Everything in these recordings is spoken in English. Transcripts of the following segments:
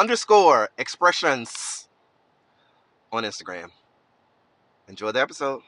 underscore expressions on Instagram. Enjoy the episode.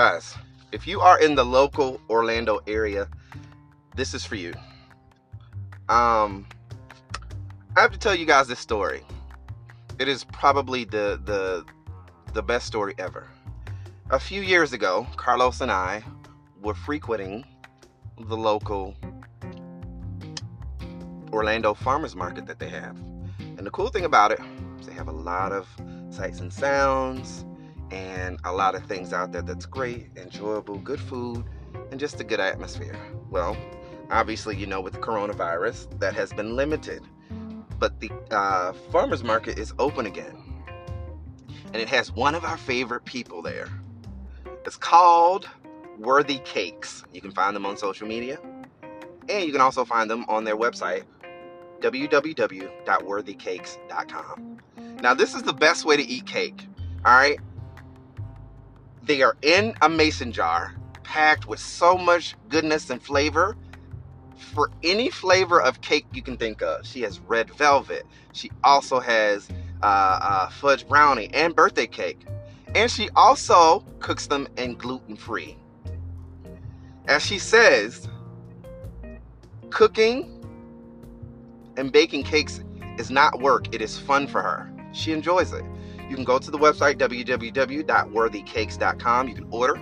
Guys, if you are in the local Orlando area, this is for you. Um, I have to tell you guys this story. It is probably the the the best story ever. A few years ago, Carlos and I were frequenting the local Orlando farmers market that they have. And the cool thing about it is they have a lot of sights and sounds and a lot of things out there that's great, enjoyable, good food, and just a good atmosphere. Well, obviously, you know, with the coronavirus, that has been limited. But the uh, farmers market is open again. And it has one of our favorite people there. It's called Worthy Cakes. You can find them on social media. And you can also find them on their website, www.worthycakes.com. Now, this is the best way to eat cake. All right. They are in a mason jar, packed with so much goodness and flavor. For any flavor of cake you can think of, she has red velvet. She also has uh, uh, fudge brownie and birthday cake. And she also cooks them in gluten free. As she says, cooking and baking cakes is not work, it is fun for her. She enjoys it. You can go to the website www.worthycakes.com. You can order.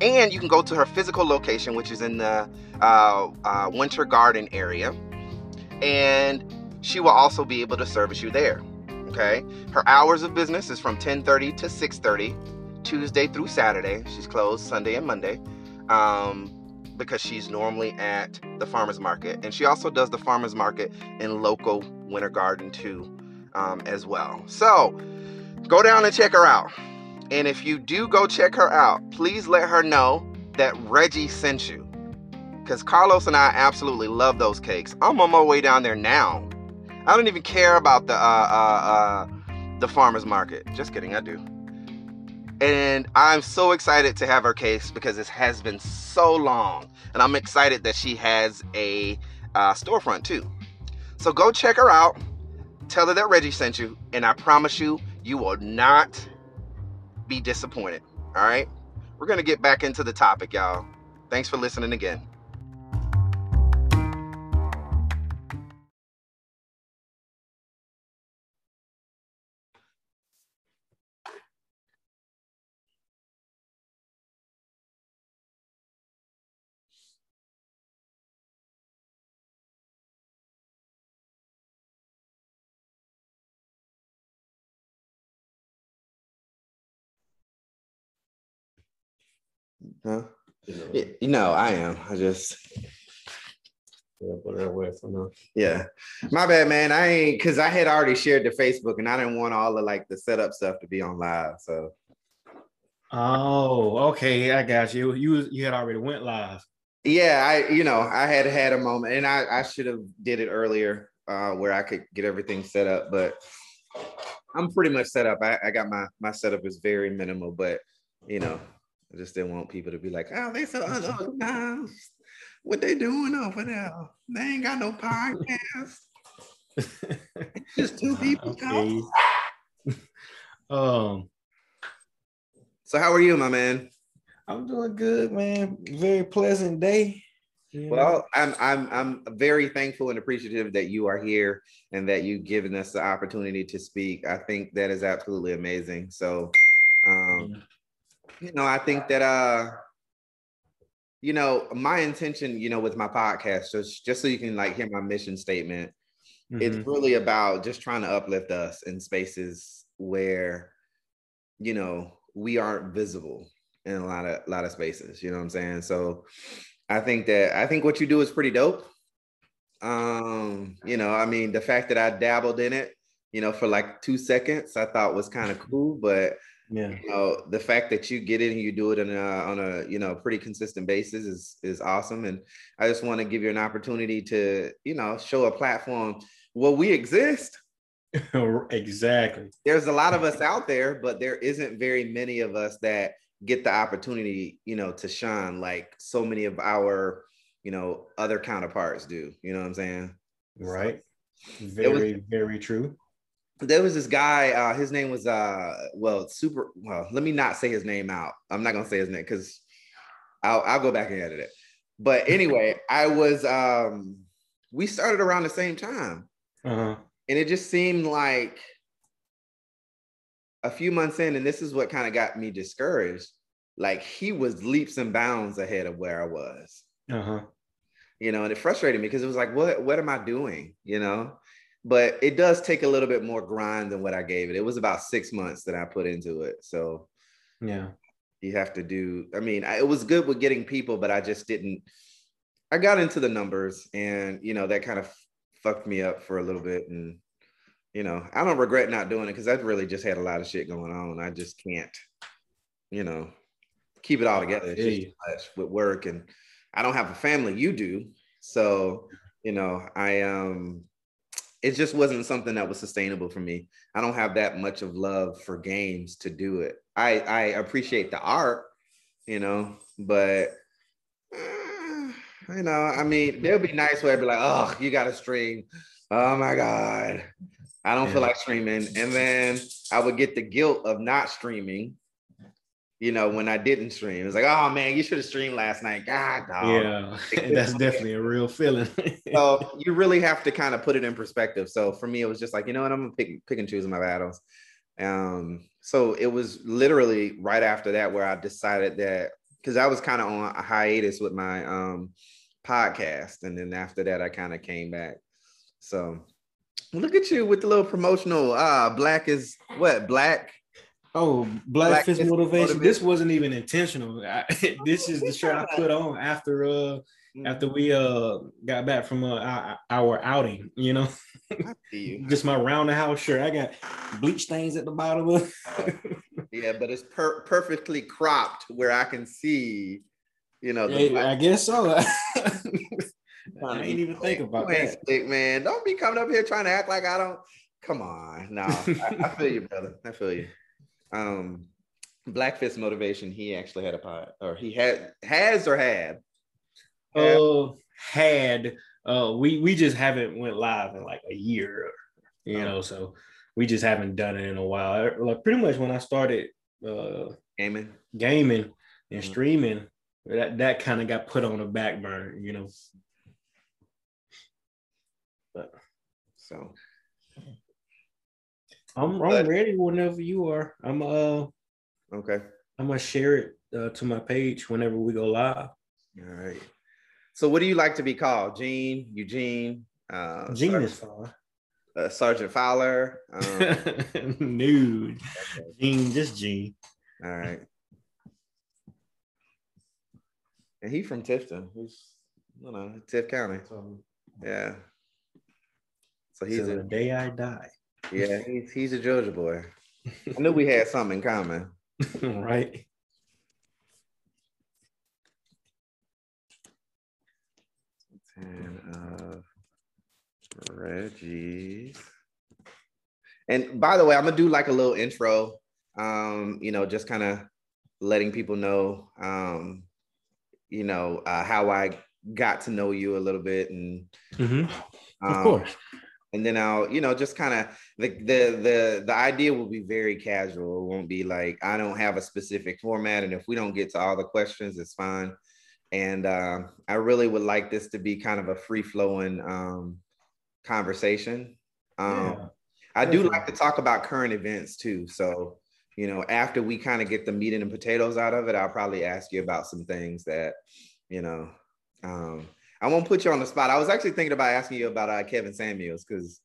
And you can go to her physical location, which is in the uh, uh, Winter Garden area. And she will also be able to service you there. Okay. Her hours of business is from 10:30 to 6:30, Tuesday through Saturday. She's closed Sunday and Monday. Um, because she's normally at the farmers market and she also does the farmers market in local winter garden too um, as well so go down and check her out and if you do go check her out please let her know that reggie sent you because carlos and i absolutely love those cakes i'm on my way down there now i don't even care about the uh, uh, uh, the farmers market just kidding i do and I'm so excited to have her case because it has been so long. And I'm excited that she has a uh, storefront too. So go check her out. Tell her that Reggie sent you. And I promise you, you will not be disappointed. All right? We're going to get back into the topic, y'all. Thanks for listening again. Huh? You know, Y- You know, I am. I just yeah, put it away for now. yeah. My bad, man. I ain't because I had already shared the Facebook and I didn't want all of like the setup stuff to be on live. So Oh, okay, I got you. You you had already went live. yeah, I you know I had had a moment and I I should have did it earlier uh where I could get everything set up, but I'm pretty much set up. I, I got my my setup is very minimal, but you know, I just didn't want people to be like, oh, they so unorganized. What they doing over there? They ain't got no podcast. it's Just two people Okay. um, So how are you, my man? I'm doing good, man. Very pleasant day. know. Well, I'm I'm I'm very thankful and appreciative that you are here and that you've given us the opportunity to speak. I think that is absolutely amazing. So um you know, I think that uh you know, my intention, you know, with my podcast, just just so you can like hear my mission statement, it's Mhm. really about just trying to uplift us in spaces where you know we aren't visible in a lot of a lot of spaces you know what i'm saying so i think that i think what you do is pretty dope um you know i mean the fact that i dabbled in it you know for like two seconds i thought was kind of cool but yeah. you know the fact that you get it and you do it on a on a you know pretty consistent basis is is awesome and i just want to give you an opportunity to you know show a platform well we exist exactly. there's a lot of us out there but there isn't very many of us that get the opportunity you know to shine like so many of our you know other counterparts do you know what i'm saying Right. Very, very true. There was this guy uh his name was uh well super well let me not say his name out. I'm not gonna say his name because i'll i'll go back and edit it. But anyway i was um we started around the same time. Uh-huh. and it just seemed like a few months in and this is what kind of got me discouraged like he was leaps and bounds ahead of where i was. Uh-huh. you know and it frustrated me because it was like what what am i doing? You know but it does take a little bit more grind than what i gave it. It was about six months that i put into it so Yeah. you have to do i mean I, it was good with getting people but i just didn't i got into the numbers and you know that kind of fucked me up for a little bit and you know i don't regret not doing it because i've really just had a lot of shit going on. I just can't you know keep it all together. It's just too much with work and i don't have a family you do. So you know i um it just wasn't something that was sustainable for me. I don't have that much of love for games to do it. I i appreciate the art you know but eh, you know i mean there'll be nights where i'd be like oh you gotta stream. Oh my god. I don't feel like streaming. And then i would get the guilt of not streaming you know when i didn't stream it's like oh man you should have streamed last night god dog. Yeah. That's definitely a real feeling. so you really have to kind of put it in perspective. So for me, it was just like, you know what, I'm gonna pick pick and choose my battles. Um, so it was literally right after that where I decided that because I was kind of on a hiatus with my um podcast, and then after that, I kind of came back. So look at you with the little promotional ah black is what black Oh, Black, Black Fist Fist motivation. Motivation. This wasn't even intentional. I, this is the shirt I put on after uh after we uh got back from uh, our, our outing. You know, you. just my round the house shirt. I got bleach stains at the bottom of. Yeah, but it's per- perfectly cropped where I can see, you know, black I guess so. I ain't even think about that. man. Don't be coming up here trying to act like I don't. Come on, no, I, I feel you, brother. I feel you. Um, Black Fist Motivation. He actually had a pod, or he had has or had. Uh, had uh we we just haven't went live in like a year, you Oh. know, so we just haven't done it in a while. Like pretty much when I started uh Gaming. gaming and Mhm. streaming, that that kind of got put on the back burner, you know. But so I'm But- I'm ready whenever you are. I'm uh okay, I'm gonna share it uh, to my page whenever we go live. all right. So what do you like to be called? Gene, Eugene, uh, Gene Sar- is fine. uh, Sergeant Fowler. Um, Nude. Gene, just Gene. all right. and he from Tifton. He's you know Tift County. Yeah. So he's a the day I die. Yeah he's he's a Georgia boy. I knew we had something in common. right. Of Reggie's. And by the way, I'm gonna do like a little intro. Um, you know, just kind of letting people know, um, you know, uh, how I got to know you a little bit, and Mhm. Of um, course. And then I'll, you know, just kind of the the the the idea will be very casual. It won't be like I don't have a specific format, and if we don't get to all the questions, it's fine. And uh, I really would like this to be kind of a free flowing um, conversation. Um, Yeah. I do like to talk about current events too. So, you know, after we kind of get the meat and potatoes out of it, I'll probably ask you about some things that, you know, um, I won't put you on the spot. I was actually thinking about asking you about uh, Kevin Samuels because,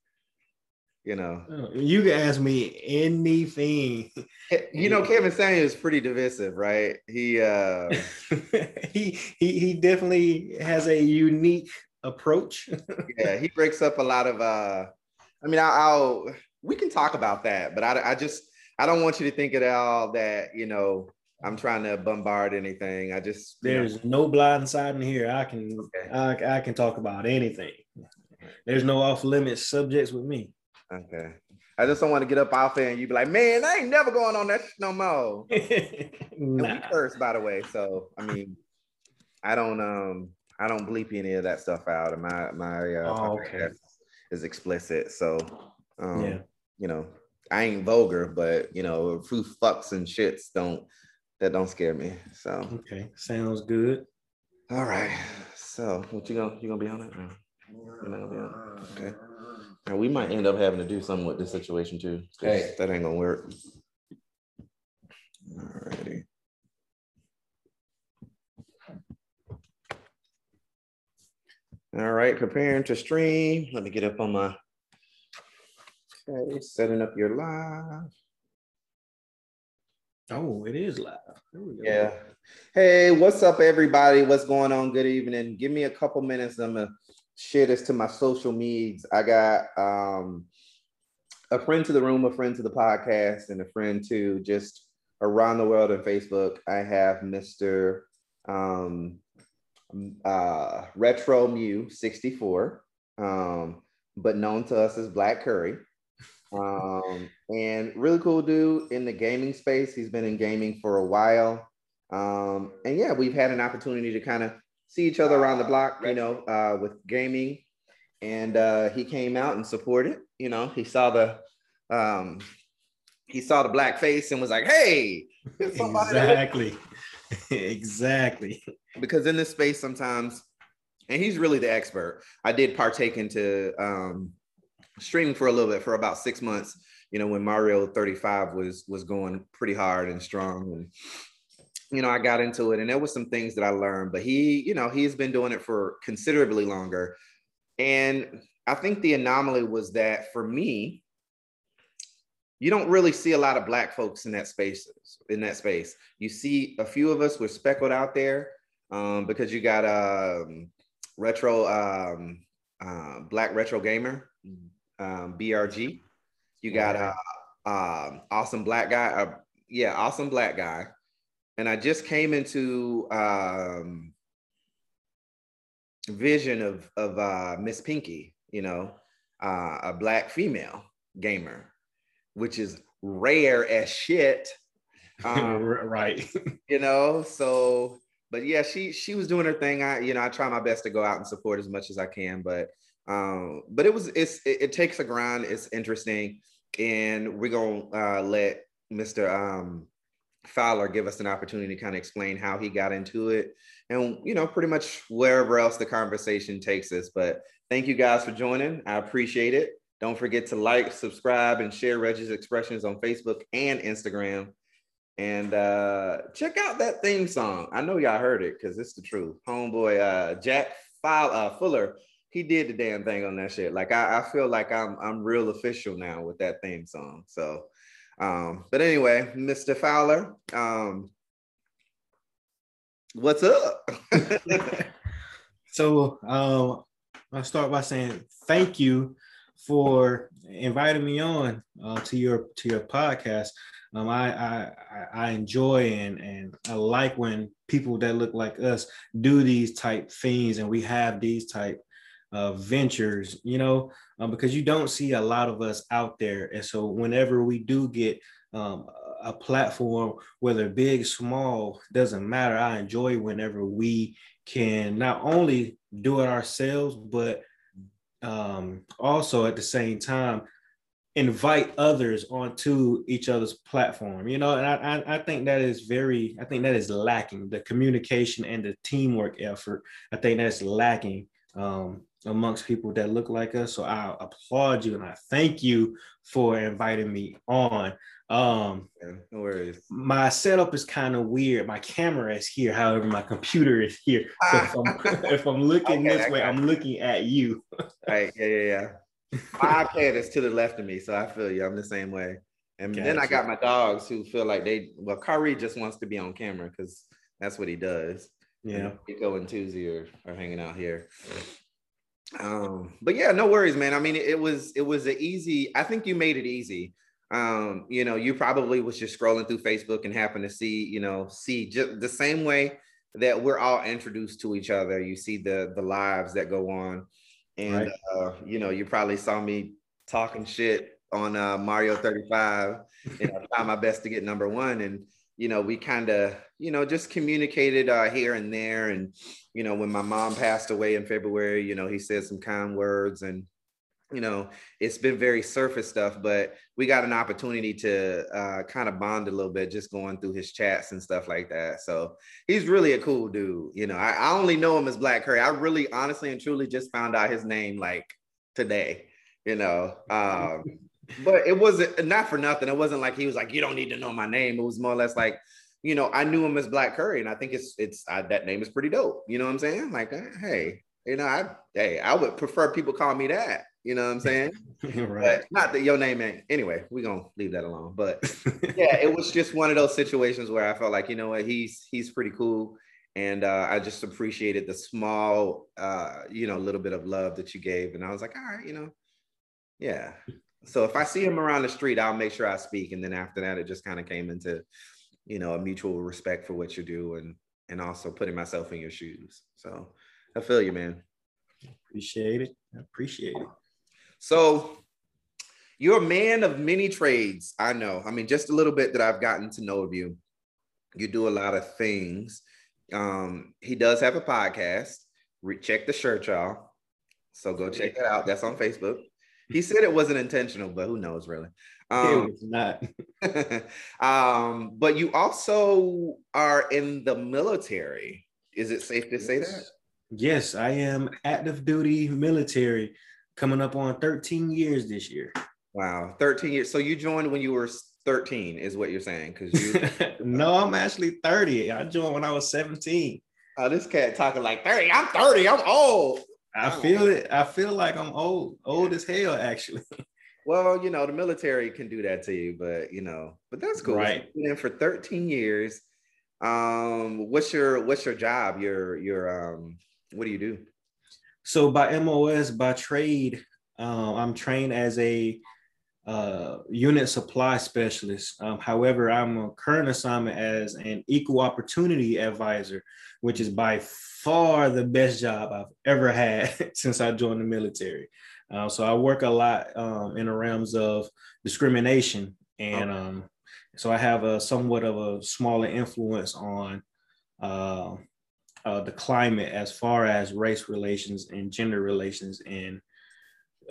you know, Oh, You can ask me anything. you know, Kevin Samuels is pretty divisive, right? He, uh, he he he definitely has a unique approach. yeah, he breaks up a lot of. uh I mean, I, I'll we can talk about that, but I, I just I don't want you to think at all that you know I'm trying to bombard anything. I just you know, There's no blind side in here. I can Okay. I, I can talk about anything. There's no off limits subjects with me. okay. I just don't want to get up off there and you be like, man, I ain't never going on that shit no more. And we curse, by the way. So I mean, I don't um I don't bleep any of that stuff out, and my my uh, Oh, podcast okay. is explicit. So um, Yeah. you know, I ain't vulgar, but you know, who fucks and shits don't that don't scare me. So Okay. Sounds good. all right. So what you gonna you gonna be on it? You're not gonna be on it? Okay. Now we might end up having to do something with this situation too. Hey. That ain't gonna work. Alrighty. All right, preparing to stream. Let me get up on my okay, setting up your live. Oh, it is live. We go. Yeah. Hey, what's up, everybody? What's going on? Good evening. Give me a couple minutes. I'm gonna share this to my social medias. I got um a friend to the room, a friend to the podcast, and a friend to just around the world on Facebook. I have Mr. Um, uh, Retro Mew 64, um, but known to us as Black Curry. Um, and really cool dude in the gaming space. He's been in gaming for a while. Um, and yeah, we've had an opportunity to kind of see each other around the block, you know, uh, with gaming. And uh, he came out and supported. You know, he saw the um, he saw the black face and was like, "Hey, there's somebody that Exactly. exactly. because in this space sometimes and he's really the expert i did partake into um streaming for a little bit for about six months you know when mario 35 was was going pretty hard and strong. And you know i got into it and there was some things that i learned but he you know he's been doing it for considerably longer. And i think the anomaly was that for me you don't really see a lot of black folks in that space in that space. You see a few of us were speckled out there um, because you got um, retro um, uh, black retro gamer um, brg you got a uh, um, awesome black guy uh, yeah awesome black guy. And i just came into um, vision of of uh, miss pinky you know uh, a black female gamer which is rare as shit. Um, right. you know so but yeah she she was doing her thing. I you know i try my best to go out and support as much as i can but um but it was it's it, it takes a grind. It's interesting. And we're gonna uh let mr um fowler give us an opportunity to kind of explain how he got into it and you know pretty much wherever else the conversation takes us. But thank you guys for joining. I appreciate it. Don't forget to like subscribe and share reggie's expressions on facebook and instagram. And uh check out that theme song. I know y'all heard it because it's the truth. Homeboy uh Jack Fowler, uh, Fuller, he did the damn thing on that shit. Like I, I feel like I'm I'm real official now with that theme song. So um, but anyway, Mr. Fowler, um, What's up? so um, I'll start by saying thank you for inviting me on uh, to your to your podcast. Um, I, I I enjoy and and I like when people that look like us do these type things and we have these type of ventures, you know, um, because you don't see a lot of us out there. And so whenever we do get um, a platform, whether big, small, doesn't matter. I enjoy whenever we can not only do it ourselves, but um, also at the same time invite others onto each other's platform you know and I, I think that is very i think that is lacking the communication and the teamwork effort i think that's lacking um, amongst people that look like us so i applaud you and i thank you for inviting me on um, no worries. My setup is kind of weird. My camera is here, however, my computer is here. So if I'm, if I'm looking okay, this way, I'm looking at you. right. Yeah, yeah, yeah. My iPad is to the left of me, so I feel you. I'm the same way. And gotcha. then I got my dogs who feel like they well, Kyrie just wants to be on camera because that's what he does. Yeah. Nico and Tuesday are, are hanging out here. Um, but yeah, no worries, man. I mean, it was it was an easy, I think you made it easy um, you know, you probably was just scrolling through Facebook and happened to see, you know, see just the same way that we're all introduced to each other. You see the the lives that go on, and right. uh, you know, you probably saw me talking shit on uh, Mario 35, and I tried my best to get number one. And you know, we kind of, you know, just communicated uh, here and there. And you know, when my mom passed away in February, you know, he said some kind words and you know, it's been very surface stuff, but we got an opportunity to uh, kind of bond a little bit just going through his chats and stuff like that. So he's really a cool dude. You know, I, I only know him as Black Curry. I really, honestly, and truly just found out his name like today, you know. Um, but it wasn't not for nothing. It wasn't like he was like, you don't need to know my name. It was more or less like, you know, I knew him as Black Curry, and I think it's it's uh, that name is pretty dope. You know what I'm saying? Like, uh, hey, you know, I hey, I would prefer people call me that. You know what I'm saying? right. But not that your name ain't. Anyway, we're gonna leave that alone. But yeah, it was just one of those situations where I felt like, you know what, he's he's pretty cool. And uh, I just appreciated the small, uh, you know, little bit of love that you gave. And I was like, all right, you know, yeah. So if I see him around the street, I'll make sure I speak. And then after that, it just kind of came into, you know, a mutual respect for what you do and and also putting myself in your shoes. So I feel you, man. Appreciate it. I appreciate it. So you're a man of many trades. I know. I mean, just a little bit that I've gotten to know of you. You do a lot of things. Um, he does have a podcast. Re- check the shirt, y'all. So go check that out. That's on Facebook. He said it wasn't intentional, but who knows, really? Um, it was not. um, but you also are in the military. Is it safe to say that? Yes, I am active duty military coming up on 13 years this year. Wow, 13 years. So you joined when you were 13, is what you're saying? Because you no, I'm actually 30. I joined when I was 17. Oh, this cat talking like 30. I'm 30. I'm old. I feel it. I feel like I'm old, old as hell, actually. Well, you know, the military can do that to you, but you know, but that's cool. Right. You've been for 13 years. Um, what's your what's your job? Your your um, what do you do? So by MOS, by trade, um, I'm trained as a uh, unit supply specialist. Um, however, I'm a current assignment as an equal opportunity advisor, which is by far the best job I've ever had since I joined the military. Uh, so I work a lot um, in the realms of discrimination, and okay. um, so I have a somewhat of a smaller influence on uh, uh, the climate as far as race relations and gender relations and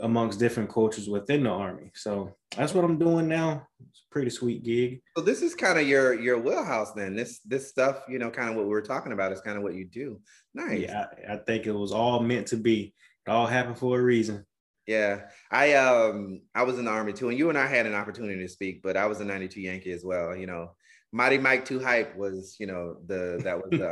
amongst different cultures within the army. So that's what I'm doing now. It's a pretty sweet gig. So this is kind of your your wheelhouse then. This this stuff, you know, kind of what we are talking about is kind of what you do. Nice. Yeah, I, I think it was all meant to be. It all happened for a reason. Yeah, I um I was in the army too, and you and I had an opportunity to speak, but I was a '92 Yankee as well. You know, Mighty Mike Too Hype was, you know, the that was the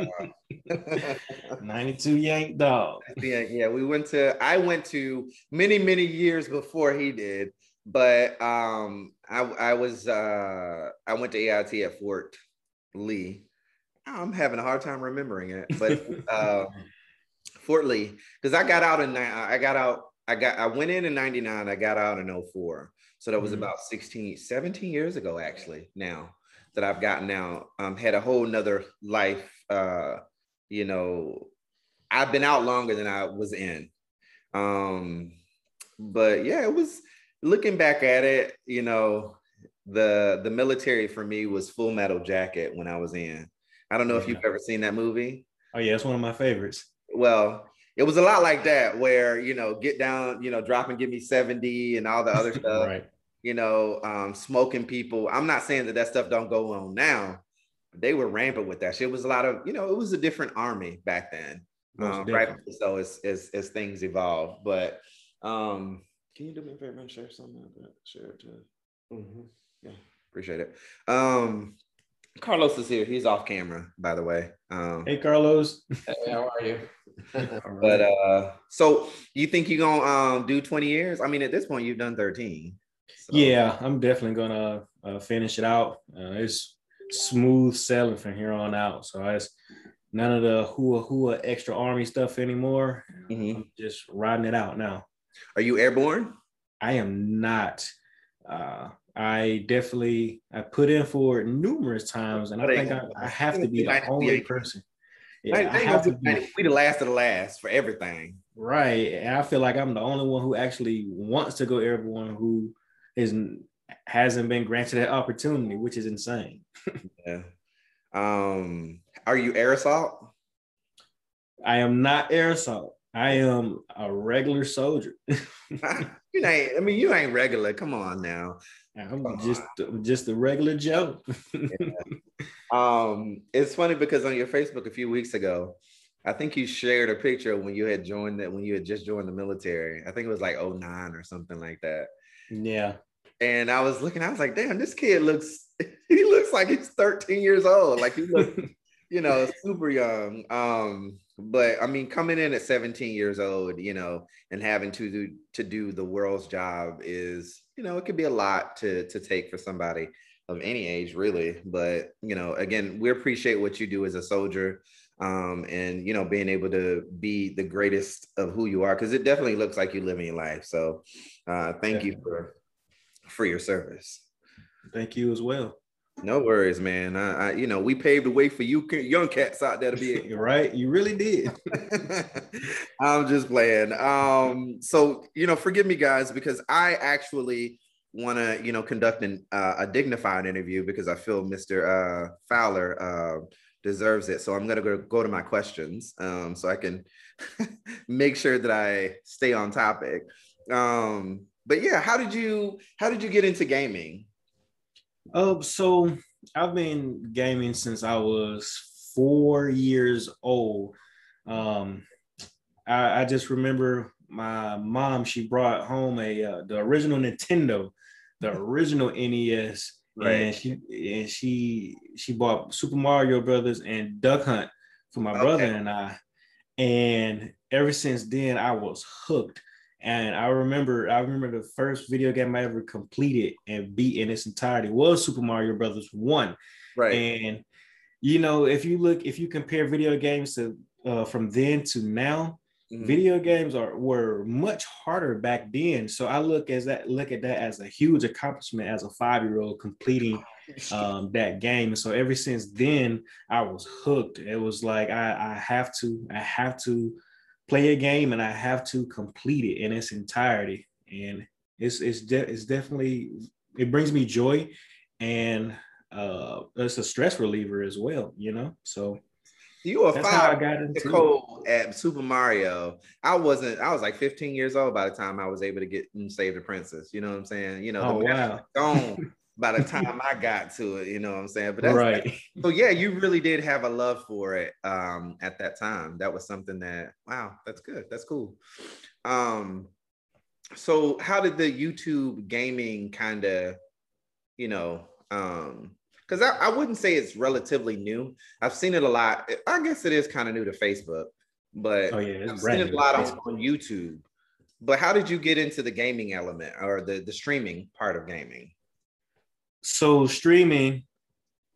uh, 92 Yank dog. Yeah, yeah. We went to I went to many, many years before he did, but um I I was uh I went to AIT at Fort Lee. I'm having a hard time remembering it, but uh, Fort Lee, because I got out in I got out I got I went in in 99, I got out in 04. So that was Mhm. about 16, 17 years ago, actually, now that I've gotten out. Um, had a whole nother life. Uh, you know, I've been out longer than I was in. Um, but yeah, it was looking back at it, you know, the the military for me was full metal jacket when I was in. I don't know if you've ever seen that movie Oh yeah, it's one of my favorites. well, it was a lot like that, where you know, get down, you know, drop and give me 70 and all the other stuff, right. You know, um, smoking people. I'm not saying that that stuff don't go on now, but they were rampant with that shit. It was a lot of, you know, it was a different army back then. Um, right. So as, as as things evolve, but um, can you do me a favor and share something of that? Share it to. Mhm. Yeah, appreciate it. Um, Carlos is here. He's off camera, by the way. Um, Hey Carlos. Hey, how are you? but uh, so you think you're gonna um do 20 years? I mean, at this point, you've done 13. So- Yeah, I'm definitely gonna uh, finish it out. Uh, it's smooth sailing from here on out. So it's none of the hua hua extra army stuff anymore. Mhm. I'm just riding it out now. Are you airborne? I am not. Uh, I definitely I put in for it numerous times, and I think I, I have to be the only person. Yeah, I I have to be we the last of the last for everything. right, and I feel like I'm the only one who actually wants to go airborne who is hasn't been granted that opportunity, which is insane. Yeah. Um, are you air assault? I am not air assault. I am a regular soldier. you ain't. I mean, you ain't regular. Come on now. I'm Come just just a regular Joe. Um, it's funny because on your Facebook a few weeks ago, I think you shared a picture when you had joined that when you had just joined the military. I think it was like 09 or something like that. Yeah. And I was looking, I was like, damn, this kid looks he looks like he's 13 years old. Like he looks, you know, super young. Um, but I mean, coming in at 17 years old, you know, and having to do to do the world's job is, you know, it could be a lot to to take for somebody of any age, really. But you know, again, we appreciate what you do as a soldier. Um, and you know, being able to be the greatest of who you are, because it definitely looks like you're living your life. So uh thank you for for your service. Thank you as well. No worries, man. I, I you know, we paved the way for you young cats out there to be right. You really did. I'm just playing. Um, so you know, forgive me, guys, because I actually want to, you know, conduct an, uh, a dignified interview because I feel Mr. Uh, Fowler uh, deserves it. So I'm gonna go, go to my questions, um, so I can make sure that I stay on topic. Um, but yeah, how did you how did you get into gaming? Oh, so I've been gaming since I was four years old. Um, I, I just remember my mom. She brought home a uh, the original Nintendo, the original NES, and she and she she bought Super Mario Brothers and Duck Hunt for my brother and I. And ever since then, I was hooked. And I remember, I remember the first video game I ever completed and beat in its entirety was Super Mario Brothers One. Right. And you know, if you look, if you compare video games to uh, from then to now, Mhm. video games are were much harder back then. So I look as that look at that as a huge accomplishment as a five year old completing um, that game. And so ever since then, I was hooked. It was like I, I have to, I have to play a game and I have to complete it in its entirety. And it's it's de- it's definitely it brings me joy and uh it's a stress reliever as well, you know. So you are that's how I five got into at Super Mario. I wasn't. I was like 15 years old by the time I was able to get and save the princess. You know what I'm saying? You know, Oh the wow. gone by the time I got to it. You know what I'm saying? But that's Right. so yeah, you really did have a love for it um, at that time. That was something that wow, that's good. That's cool. Um, so how did the YouTube gaming kind of, you know, um, because I, I wouldn't say it's relatively new. I've seen it a lot. I guess it is kind of new to Facebook, but Oh yeah, I've seen it a lot on, on YouTube. But how did you get into the gaming element or the the streaming part of gaming? So streaming,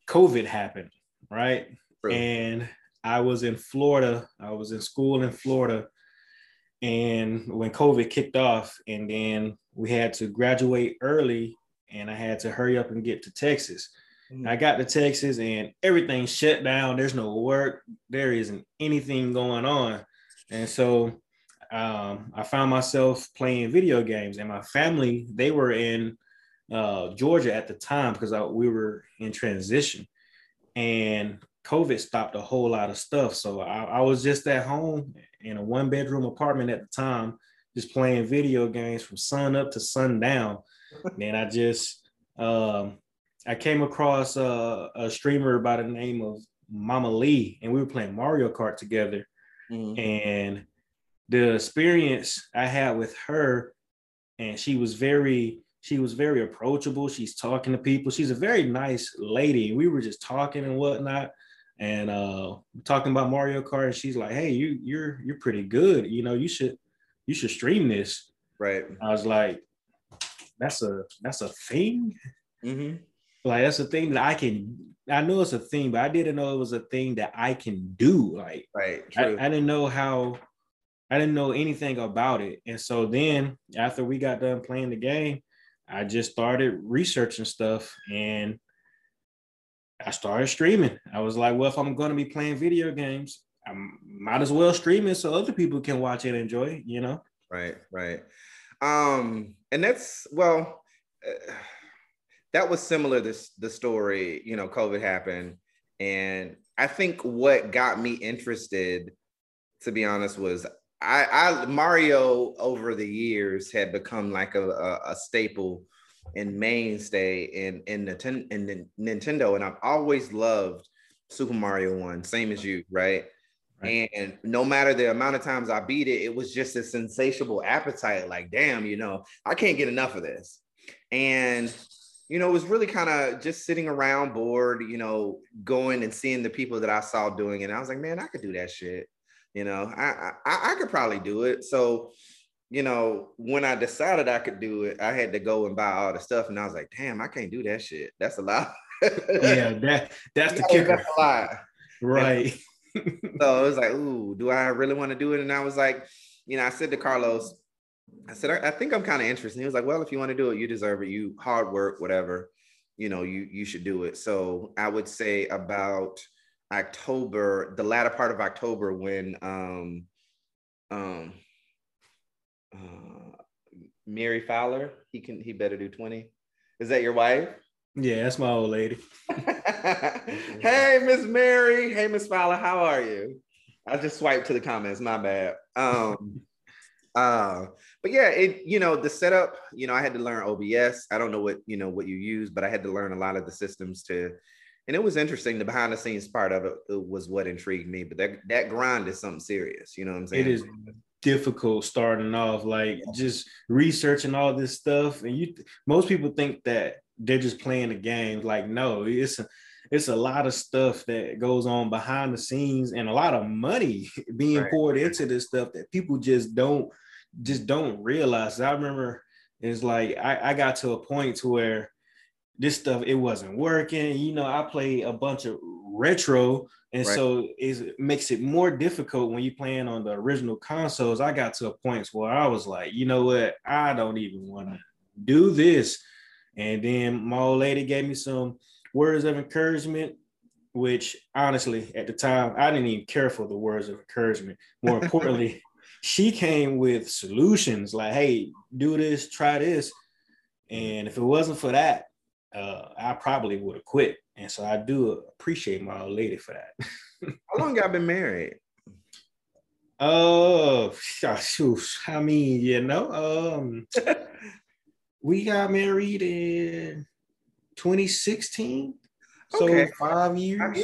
COVID happened, right? True. and I was in Florida. I was in school in Florida, and when COVID kicked off, and then we had to graduate early, and I had to hurry up and get to Texas. Mm. I got to Texas, and everything shut down. There's no work. There isn't anything going on, and so um, I found myself playing video games, and my family they were in uh, Georgia at the time because I, we were in transition, and COVID stopped a whole lot of stuff. So I, I was just at home in a one bedroom apartment at the time, just playing video games from sun up to sundown. then I just um, I came across a, a streamer by the name of Mama Lee, and we were playing Mario Kart together. Mhm. And the experience I had with her, and she was very she was very approachable. She's talking to people. She's a very nice lady. We were just talking and whatnot, and uh talking about Mario Kart. And she's like, "Hey, you you're you're pretty good. You know, you should you should stream this." Right. I was like, "That's a that's a thing." hmm Like that's a thing that I can. I know it's a thing, but I didn't know it was a thing that I can do. Like Right. I, I didn't know how I didn't know anything about it. And so then after we got done playing the game, I just started researching stuff and I started streaming. I was like, well, if I'm going to be playing video games, I might as well stream it so other people can watch it and enjoy it, you know? Right, right. Um, and that's well, uh, that was similar. This the story, you know, COVID happened, and I think what got me interested, to be honest, was I, I Mario over the years had become like a, a, a staple and mainstay in in Nintendo in Nin- Nintendo, and I've always loved Super Mario One, same as you, right? Right. And no matter the amount of times I beat it, it was just a sensatiable appetite. Like, damn, you know, I can't get enough of this. And, you know, it was really kind of just sitting around bored, you know, going and seeing the people that I saw doing it. And I was like, man, I could do that shit. You know, I, I, I could probably do it. So, you know, when I decided I could do it, I had to go and buy all the stuff. And I was like, damn, I can't do that shit. That's a lot. Yeah, that that's the kicker. That's a lot. Right. So it was like, ooh, do I really want to do it? And I was like, you know, I said to Carlos, I said, I, I think I'm kind of interested. He was like, well, if you want to do it, you deserve it. You hard work, whatever, you know, you you should do it. So I would say about October, the latter part of October, when um um uh, Mary Fowler, he can he better do 20. Is that your wife? Yeah, that's my old lady. hey, Miss Mary. Hey, Miss Fowler. How are you? I just swiped to the comments. My bad. Um, uh, but yeah, it you know the setup. You know, I had to learn OBS. I don't know what you know what you use, but I had to learn a lot of the systems to. And it was interesting. The behind the scenes part of it uh, was what intrigued me. But that that grind is something serious. You know what I'm saying? It is difficult starting off, like just researching all this stuff. And you, most people think that they're just playing the game. Like, no, it's a, it's a lot of stuff that goes on behind the scenes, and a lot of money being Right. poured into this stuff that people just don't just don't realize. I remember it's like I, I got to a point to where this stuff it wasn't working. You know, I play a bunch of retro, and Right. so it makes it more difficult when you're playing on the original consoles. I got to a point where I was like, you know what, I don't even want to do this. And then my old lady gave me some words of encouragement, which honestly, at the time, I didn't even care for the words of encouragement. More importantly, she came with solutions like, hey, do this, try this. And if it wasn't for that, uh, I probably would have quit. And so I do appreciate my old lady for that. How long y'all been married? Oh, shoot. I mean, you know, um, we got married in 2016. So Okay. five years. I'm.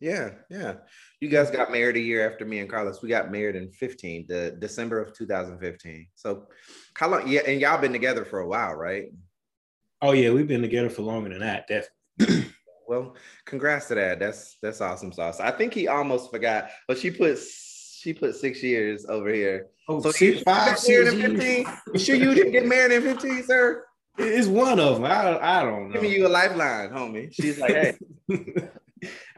Yeah, yeah. You guys got married a year after me and Carlos. We got married in 15, the December of 2015. So how long? Yeah, and y'all been together for a while, right? Oh yeah, we've been together for longer than that. Definitely. Well, congrats to that. That's that's awesome sauce. I think he almost forgot, but she put she put six years over here. Oh, So six- five, got married six in years. 15? You sure you didn't get married in 15, sir? It's one of them. I, I don't know. Giving you a lifeline, homie. She's like, hey,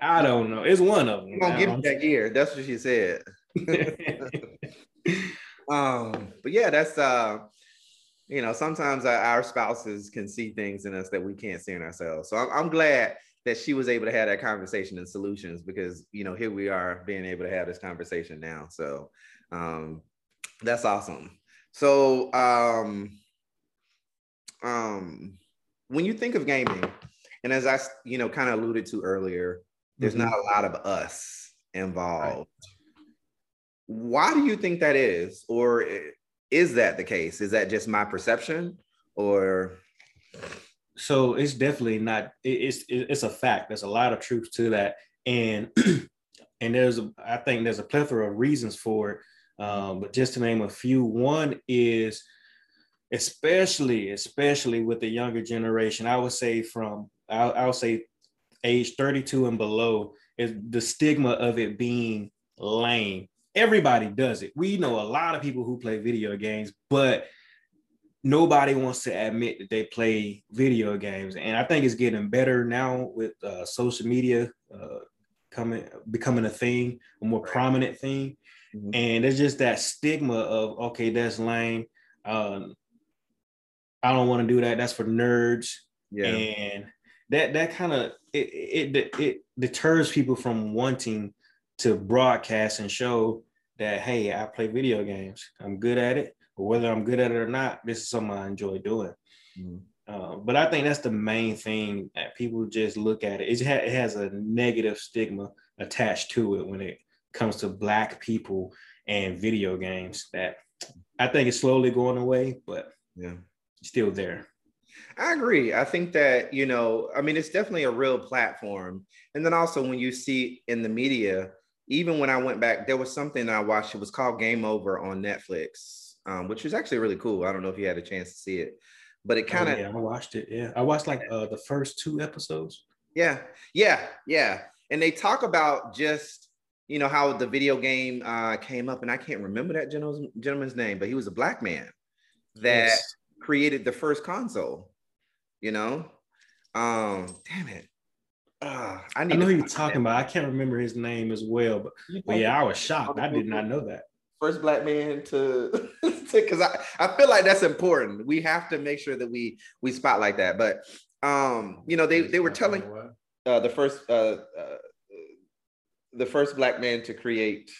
I don't know. It's one of them. Gonna give you that year. That's what she said. um, but yeah, that's uh, you know, sometimes our, our spouses can see things in us that we can't see in ourselves. So I'm, I'm glad that she was able to have that conversation and solutions because you know here we are being able to have this conversation now. So um, that's awesome. So um, um, when you think of gaming, and as I you know kind of alluded to earlier, there's Mhm. not a lot of us involved. Why do you think that is, or i- is that the case? Is that just my perception, or? So it's definitely not it's it's a fact. There's a lot of truth to that. And and there's a, i think there's a plethora of reasons for it. Um, but just to name a few one is especially especially with the younger generation i would say from i'll, I'll say age 32 and below is the stigma of it being lame everybody does it. We know a lot of people who play video games but nobody wants to admit that they play video games. And i think it's getting better now with uh, social media uh, coming becoming a thing a more Right. prominent thing. Mhm. and it's just that stigma of okay that's lame. Um, i don't want to do that. That's for nerds. Yeah, and that that kind of it, it it it deters people from wanting to broadcast and show that hey i play video games i'm good at it but whether i'm good at it or not this is something i enjoy doing Mhm. uh, but i think that's the main thing that people just look at it it, ha- it has a negative stigma attached to it when it comes to black people and video games that i think it's slowly going away but yeah. still there I agree. I think that, you know, I mean, it's definitely a real platform. And then also when you see in the media, even when I went back, there was something I watched. It was called Game Over on Netflix, um, which was actually really cool. I don't know if you had a chance to see it, but it kind of, Oh, yeah, I watched it. Yeah, I watched like uh, the first two episodes. yeah, yeah, yeah. And they talk about just, you know, how the video game uh, came up. And I can't remember that gentleman's, gentleman's name, but he was a black man that Yes. created the first console you know um damn it uh, I, I need know who you're talking about. I can't remember his name as well, but, but yeah, I was shocked. I did not know that. first black man to because I, I feel like that's important we have to make sure that we we spotlight that but um you know they they were telling uh the first uh, uh the first black man to create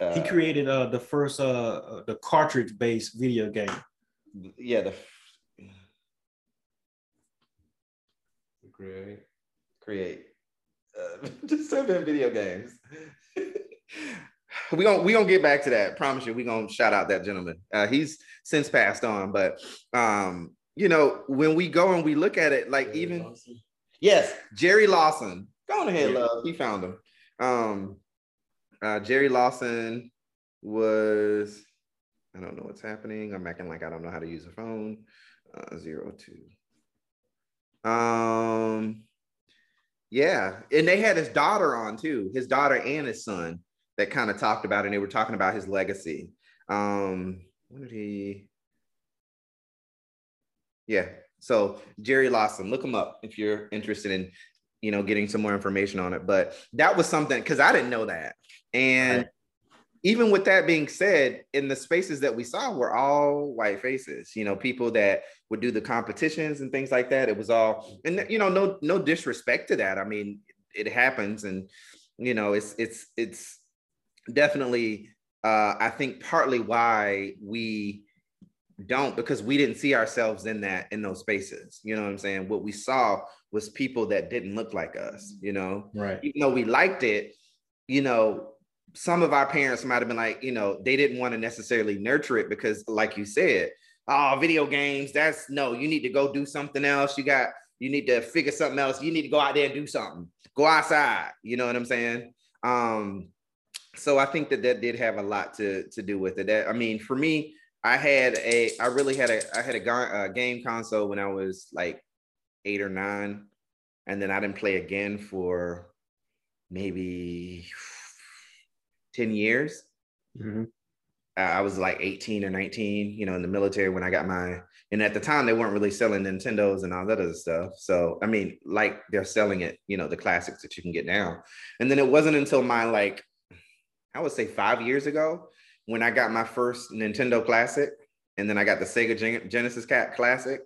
uh, He created uh, the first uh, uh, the cartridge based video game. yeah the Create. Create uh, just seven video games. We gonna we gonna get back to that. Promise you we gonna shout out that gentleman. Uh he's since passed on but um you know when we go and we look at it like even yes. Jerry lawson. Go on ahead Yeah. love. He found him. Um uh jerry lawson was i don't know what's happening. I'm acting like i don't know how to use a phone. Uh zero two. Um, yeah, and they had his daughter on too, his daughter and his son that kind of talked about, it, and they were talking about his legacy. Um, when did he? Yeah, so Jerry Lawson, look him up if you're interested in, you know, getting some more information on it. But that was something because I didn't know that, and Right. Even with that being said, in the spaces that we saw were all white faces, you know, people that would do the competitions and things like that. It was all, and you know, no, no disrespect to that. I mean, it happens, and you know, it's it's it's definitely, uh, I think, partly why we don't because we didn't see ourselves in that in those spaces. You know what I'm saying? What we saw was people that didn't look like us. You know, Right. even though we liked it, you know, some of our parents might have been like, you know, they didn't want to necessarily nurture it because, like you said, oh, video games, that's no, you need to go do something else. You got, you need to figure something else. You need to go out there and do something. Go outside. You know what I'm saying? Um, so I think that that did have a lot to to do with it. That I mean, for me, I had a, I really had a, I had a, a game console when I was like eight or nine, and then I didn't play again for maybe 10 years. Mhm. I was like 18 or 19, you know, in the military when I got my, and at the time they weren't really selling Nintendos and all that other stuff. So, I mean, like they're selling it, you know, the classics that you can get now. And then it wasn't until my, like, I would say five years ago when I got my first Nintendo Classic. And then I got the Sega Gen- Genesis Cat Classic.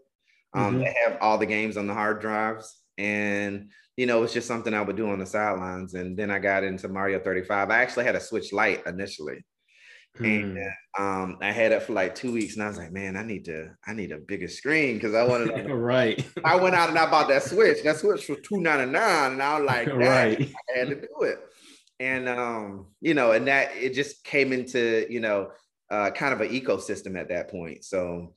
Um, Mhm. They have all the games on the hard drives. And, you know, it's just something I would do on the sidelines. And then I got into Mario 35. I actually had a Switch Lite initially. And Hmm. um, I had it for like two weeks, and I was like, "Man, I need to, I need a bigger screen because I wanted." to- right. I went out and I bought that Switch. That Switch was two ninety nine, and I was like, right. I had to do it." And um, you know, and that it just came into you know, uh, kind of an ecosystem at that point. So,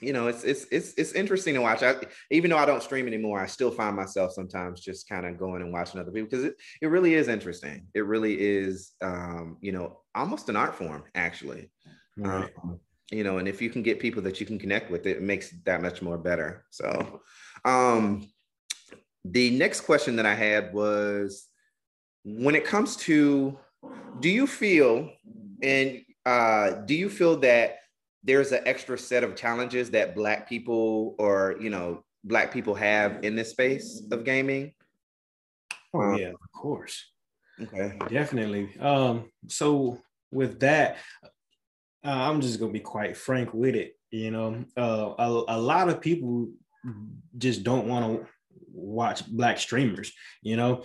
you know, it's it's it's it's interesting to watch. I, even though I don't stream anymore, I still find myself sometimes just kind of going and watching other people because it it really is interesting. It really is, um, you know, almost an art form actually. Right. Um, you know, and if you can get people that you can connect with, it makes that much more better. So, um, the next question that I had was when it comes to do you feel and uh, do you feel that there's an extra set of challenges that black people or you know black people have in this space of gaming Oh Um, yeah, of course. okay Definitely. Um, so with that, uh, I'm just gonna be quite frank with it. You know, uh, a, a lot of people just don't want to watch black streamers. You know,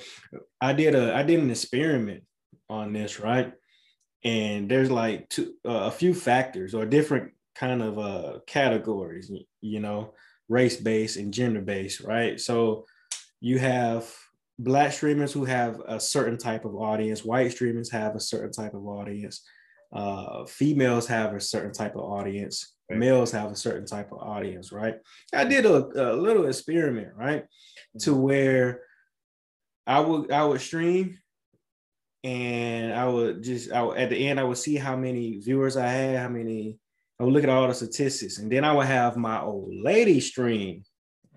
I did a I did an experiment on this, right? And there's like two, uh, a few factors or different kind of uh, categories. You know, race based and gender based, right? So you have black streamers who have a certain type of audience white streamers have a certain type of audience uh, females have a certain type of audience Right. males have a certain type of audience right i did a, a little experiment right to where i would i would stream and i would just I would, at the end i would see how many viewers i had how many i would look at all the statistics. And then i would have my old lady stream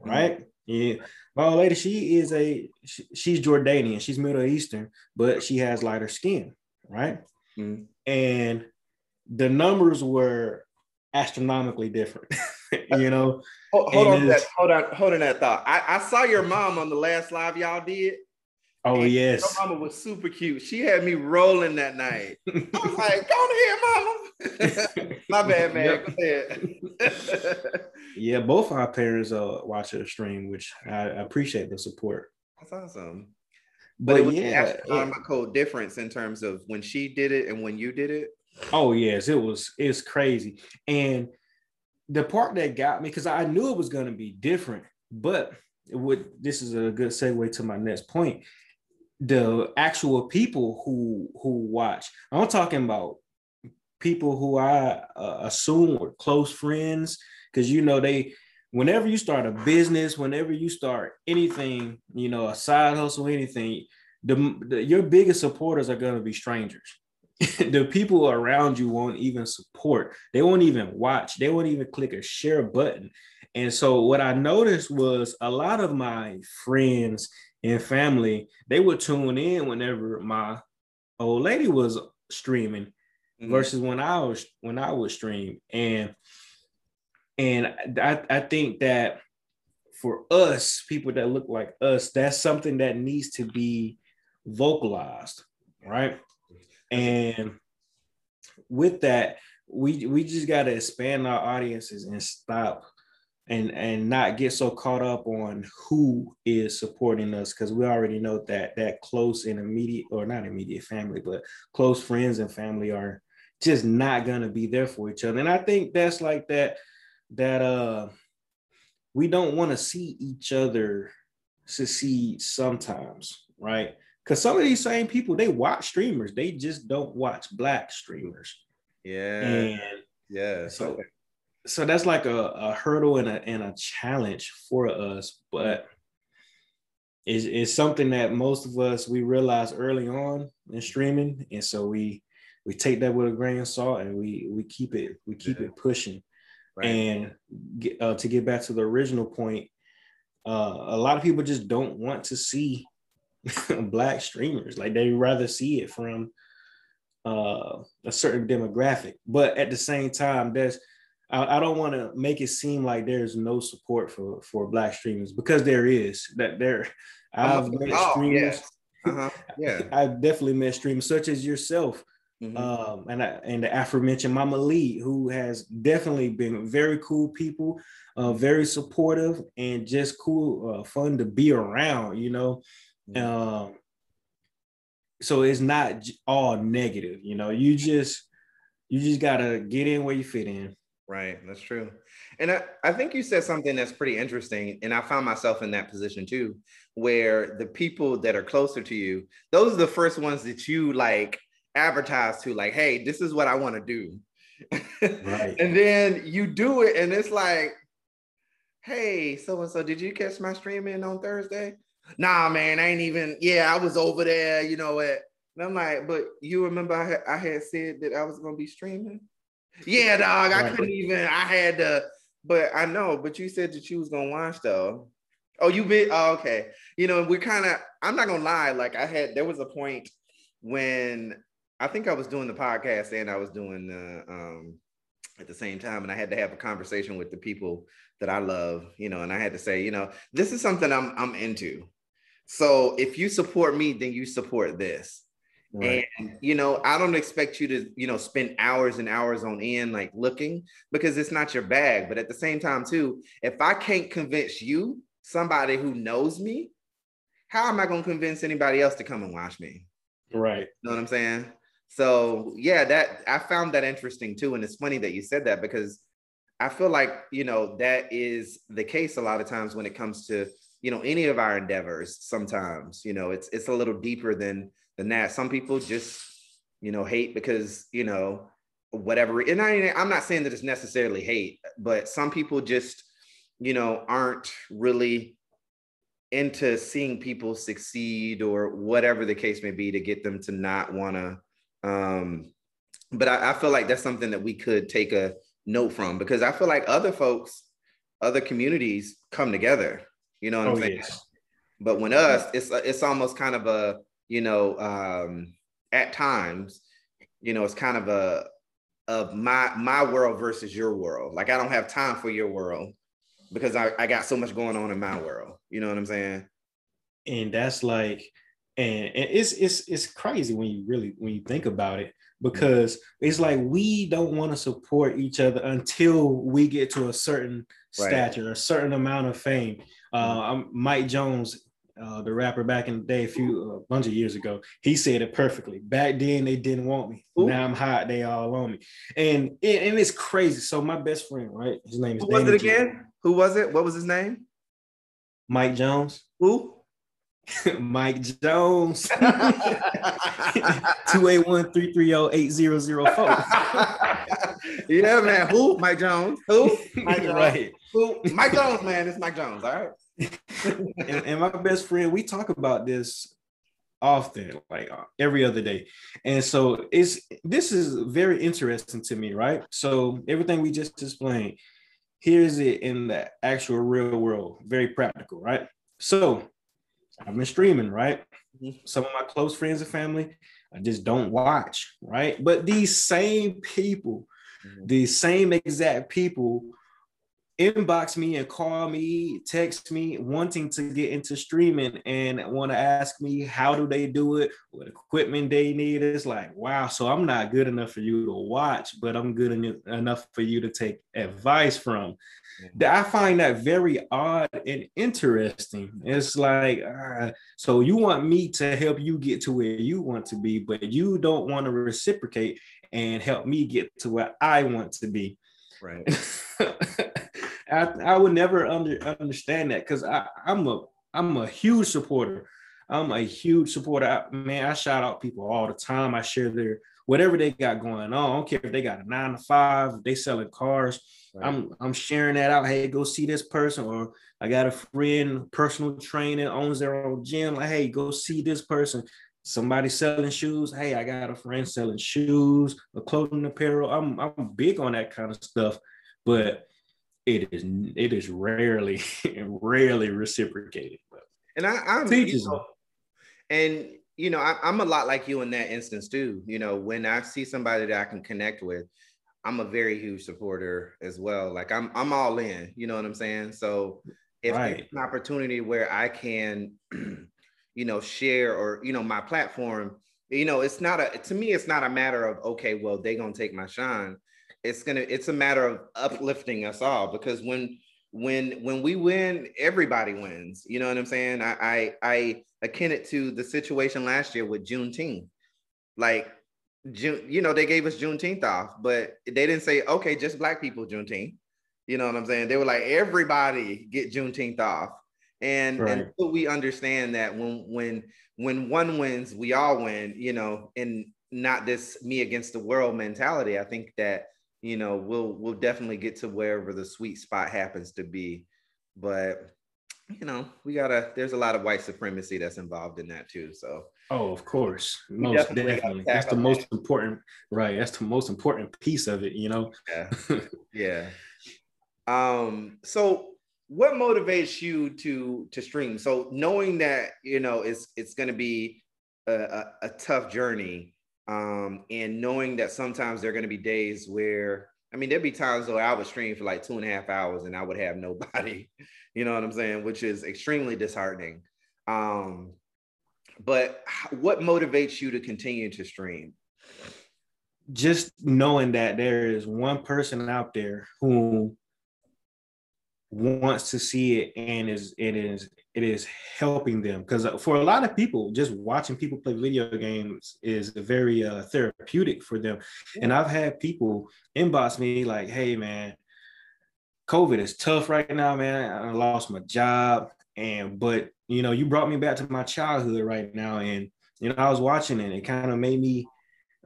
right? Yeah. My old lady, she is a she, she's Jordanian, she's Middle Eastern, but she has lighter skin, right? Mhm. And the numbers were astronomically different, you know. hold, hold on that hold on hold on that thought. I, I saw your mom on the last live y'all did Oh And yes, Your mama was super cute. She had me rolling that night. I was like, go ahead, mama. My bad, man. Yep. Yeah. Both our parents uh watch the stream, which I, appreciate the support. That's awesome. But, But, it was yeah, an it- difference in terms of when she did it and when you did it. Oh yes, it was it's crazy. And the part that got me because I knew it was going to be different, but it would this is a good segue to my next point. The actual people who who watch, I'm talking about people who I uh, assume were close friends because you know they whenever you start a business, whenever you start anything, you know, a side hustle, anything, the, the your biggest supporters are going to be strangers the people around you won't even support. They won't even watch. They won't even click a share button. And so what I noticed was a lot of my friends and family, they would tune in whenever my old lady was streaming Mhm. versus when I was when I would stream. And and I, I think that for us, people that look like us, that's something that needs to be vocalized, right? And with that, we we just got to expand our audiences and stop and and not get so caught up on who is supporting us because we already know that that close and immediate or not immediate family but close friends and family are just not gonna be there for each other and i think that's like that that uh we don't want to see each other succeed sometimes right because some of these same people they watch streamers they just don't watch black streamers Yeah. and yeah. so so that's like a, a hurdle and a, and a challenge for us but it's, it's something that most of us we realize early on in streaming and so we we take that with a grain of salt and we we keep it we keep Yeah. it pushing Right. and get, uh, to get back to the original point uh, a lot of people just don't want to see black streamers like they rather see it from uh, a certain demographic. But at the same time, there's I, I don't want to make it seem like there's no support for for black streamers because there is. That there, I've met Oh, streamers. yes. Uh-huh. Yeah. I've definitely met streamers such as yourself, Mhm. um, and I, and the aforementioned Mama Lee, who has definitely been very cool people, uh, very supportive, and just cool, uh, fun to be around. You know, Mhm. um, so it's not all negative. You know, you just you just gotta get in where you fit in. Right, that's true. And I, I think you said something that's pretty interesting. And I found myself in that position too, where the people that are closer to you, those are the first ones that you like advertise to, like, hey, this is what I want to do. Right. and then you do it, and it's like, hey, so and so, did you catch my streaming on Thursday? Nah, man, I ain't even, yeah, I was over there, you know what? And I'm like, but you remember I I had said that I was going to be streaming? Yeah, dog. I couldn't even. I had to, but I know. But you said that you was gonna watch though. Oh, you been? Oh, okay. You know, we kind of. I'm not gonna lie. Like I had, there was a point when I think I was doing the podcast and I was doing the um at the same time, and I had to have a conversation with the people that I love. You know, and I had to say, you know, this is something I'm I'm into. So if you support me, then you support this. Right. And you know, I don't expect you to, you know, spend hours and hours on end like looking because it's not your bag. But at the same time, too, if I can't convince you, somebody who knows me, how am I going to convince anybody else to come and watch me? Right. You know what I'm saying? So yeah, that I found that interesting too. And it's funny that you said that because I feel like, you know, that is the case a lot of times when it comes to, you know, any of our endeavors. Sometimes, you know, it's it's a little deeper than than that. Some people just, you know, hate because, you know, whatever. And I, I'm not saying that it's necessarily hate, but some people just, you know, aren't really into seeing people succeed or whatever the case may be to get them to not want to um but I, I feel like that's something that we could take a note from because i feel like other folks other communities come together you know what i'm Oh saying yes. but when us it's it's almost kind of a you know um at times you know it's kind of a of my my world versus your world. Like i don't have time for your world because I, I got so much going on in my world. You know what i'm saying? And that's like and, and it's it's it's crazy when you really when you think about it because it's like we don't want to support each other until we get to a certain Right. stature a certain amount of fame. Uh I'm mike jones uh, the rapper back in the day, a few a bunch of years ago, he said it perfectly. Back then, they didn't want me. Who? Now I'm hot. They all on me, and it, and it's crazy. So my best friend, right? His name is who was it again who was it what was his name Mike Jones. who Mike Jones. 281-330-8004. yeah man who mike jones who mike jones right. who mike jones man it's mike jones all right And, and my best friend, we talk about this often, like uh, every other day. And so it's this is very interesting to me, right? So everything we just explained, here's it in the actual real world, very practical, right? So I've been streaming, right? Mhm. Some of my close friends and family, I just don't watch, right? But these same people, these same exact people inbox me and call me, text me, wanting to get into streaming and want to ask me how do they do it, what equipment they need. It's like, wow, so I'm not good enough for you to watch, but I'm good en- enough for you to take advice from. That- I find that very odd and interesting. It's like, uh, so you want me to help you get to where you want to be, but you don't want to reciprocate and help me get to where I want to be. right I, I would never under, understand that because I'm a I'm a huge supporter. I'm a huge supporter. I, man, I shout out people all the time. I share their whatever they got going on. I don't care if they got a nine to five, they selling cars. Right. I'm I'm sharing that out. Hey, go see this person. Or I got a friend, personal trainer, owns their own gym. Like, hey, go see this person. Somebody selling shoes. Hey, I got a friend selling shoes, a clothing apparel. I'm I'm big on that kind of stuff, but it is it is rarely rarely reciprocated. And I, I'm Teach you know, and you know, I, I'm a lot like you in that instance too. You know, when I see somebody that I can connect with, I'm a very huge supporter as well. Like I'm I'm all in, you know what I'm saying? So if Right. there's an opportunity where I can, you know, share or you know, my platform, you know, it's not a to me, it's not a matter of okay, well, they gonna take my shine. It's gonna, it's a matter of uplifting us all because when when when we win, everybody wins. You know what I'm saying? I I, I akin it to the situation last year with Juneteenth. Like June, you know, they gave us Juneteenth off, but they didn't say, okay, just black people Juneteenth. You know what I'm saying? They were like, everybody get Juneteenth off. And Right. until we understand that when when when one wins, we all win, you know, and not this me against the world mentality. I think that you know we'll we'll definitely get to wherever the sweet spot happens to be. But you know, we gotta there's a lot of white supremacy that's involved in that too. So Oh, of course. Most definitely definitely. That's the most important, right? That's the most important piece of it, you know. yeah. yeah. Um, so what motivates you to to stream? So knowing that you know it's it's gonna be a, a, a tough journey, um, and knowing that sometimes there are gonna be days where I mean there'd be times where I would stream for like two and a half hours and I would have nobody, you know what I'm saying, which is extremely disheartening. Um, but what motivates you to continue to stream? Just knowing that there is one person out there who wants to see it and is it is it is helping them. Because for a lot of people just watching people play video games is very uh, therapeutic for them. And i've had people inbox me like hey man covid is tough right now man. I lost my job and but you know you brought me back to my childhood right now. And you know i was watching it it kind of made me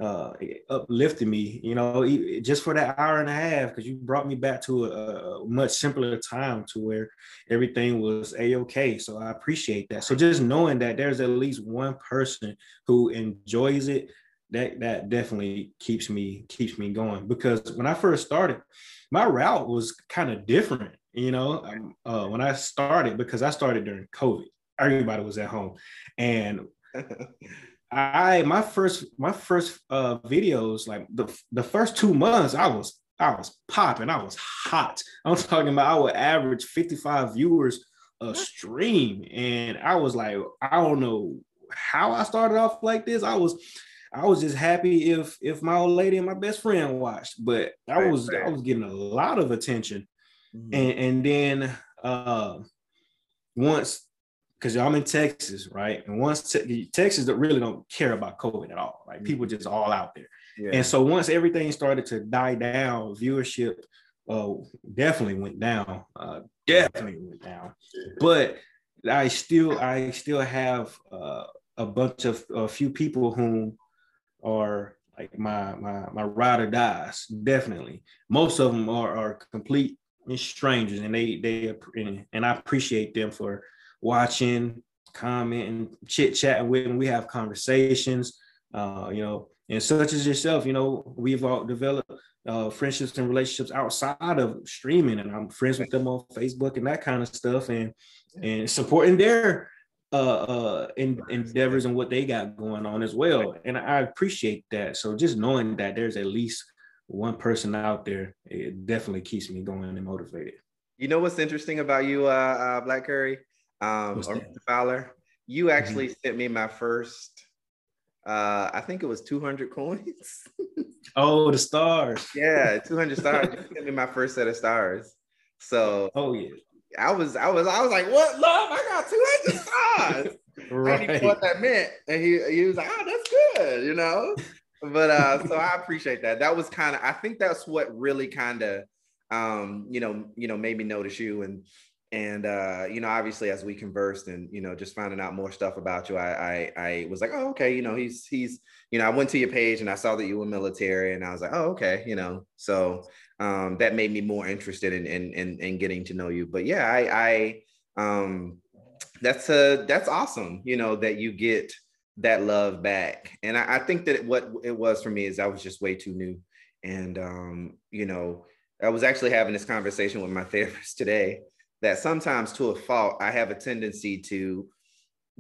uh uplifted me you know just for that hour and a half because you brought me back to a, a much simpler time to where everything was a-okay so i appreciate that. So just knowing that there's at least one person who enjoys it that that definitely keeps me keeps me going. Because when i first started my route was kind of different you know um, uh, when i started because i started during covid. Everybody was at home. And I my first my first uh videos like the the first two months I was I was popping I was hot. I'm talking about I would average 55 viewers a stream. And I was like I don't know how I started off like this. I was I was just happy if if my old lady and my best friend watched. But I was I was getting a lot of attention. And and then uh once because I'm in Texas, right? And once te- Texas that really don't care about COVID at all, like people just all out there. yeah. And so once everything started to die down, viewership uh, definitely went down. Uh, definitely went down. But I still I still have uh, a bunch of a few people who are like my my my ride or dies. Definitely, most of them are are complete strangers, and they they and I appreciate them for watching, commenting, chit chatting with me. We have conversations, uh, you know, and such as yourself. You know, we've all developed uh, friendships and relationships outside of streaming, and I'm friends with them on Facebook and that kind of stuff, and and supporting their uh, uh, in, endeavors and what they got going on as well. And I appreciate that. So just knowing that there's at least one person out there, it definitely keeps me going and motivated. You know what's interesting about you, uh, uh Black Curry, um, or. Fowler? You actually sent me my first. Uh, I think it was 200 coins. Oh, the stars. yeah, 200 stars. You sent me my first set of stars. So Oh yeah. I was, I was, I was like, "What, love? I got 200 stars." I didn't know what that meant, and he, he was like, "Oh, that's good," you know. But uh, so I appreciate that. That was kind of, I think that's what really kind of, um, you know, you know, made me notice you and and uh, you know, obviously as we conversed and you know, just finding out more stuff about you, I I, I was like, oh, okay, you know, he's he's, you know, I went to your page and I saw that you were military, and I was like, oh, okay, you know, so um, that made me more interested in in in, in getting to know you. But yeah, I I um, that's a that's awesome, you know, that you get that love back, and I, I think that what it was for me is I was just way too new, and um, you know, I was actually having this conversation with my therapist today that sometimes to a fault I have a tendency to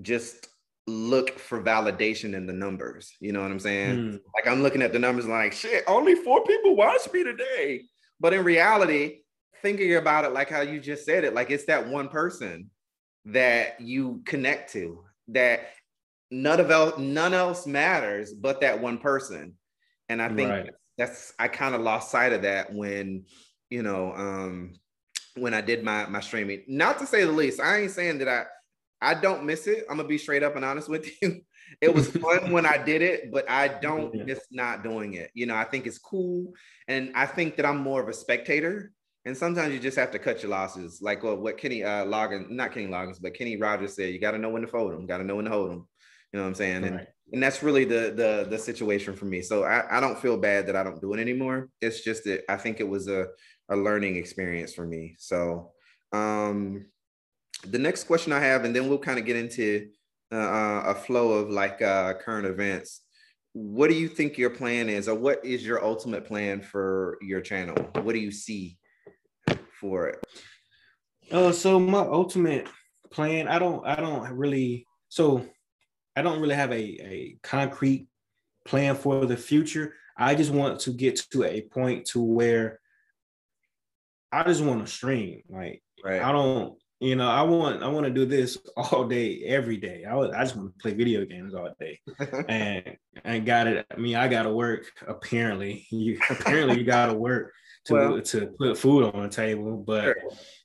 just look for validation in the numbers. You know what I'm saying? Mm. Like I'm looking at the numbers like shit, only four people watched me today. But in reality, thinking about it like how you just said it, like it's that one person that you connect to that none of else, none else matters but that one person. And I think Right. that's I kind of lost sight of that when, you know, um when I did my my streaming. Not to say the least, I ain't saying that I I don't miss it. I'm gonna be straight up and honest with you. It was fun when I did it, but I don't Yeah. miss not doing it. You know, I think it's cool, and I think that I'm more of a spectator. And sometimes you just have to cut your losses, like what, what Kenny uh, Loggins, not Kenny Loggins, but Kenny Rogers said. You got to know when to fold them. Got to know when to hold them. You know what I'm saying? And and that's really the the the situation for me. So I, I don't feel bad that I don't do it anymore. It's just that I think it was a a learning experience for me. So um the next question I have, and then we'll kind of get into uh, a flow of like uh, current events. What do you think your plan is, or what is your ultimate plan for your channel? What do you see for it? Uh, so my ultimate plan, I don't, I don't really, so I don't really have a, a concrete plan for the future. I just want to get to a point to where I just want to stream. Like Right. I don't, you know, I want, I want to do this all day, every day. I I just want to play video games all day. and and got it. I mean, I got to work. Apparently, you apparently you got to work to Well- to put food on the table. But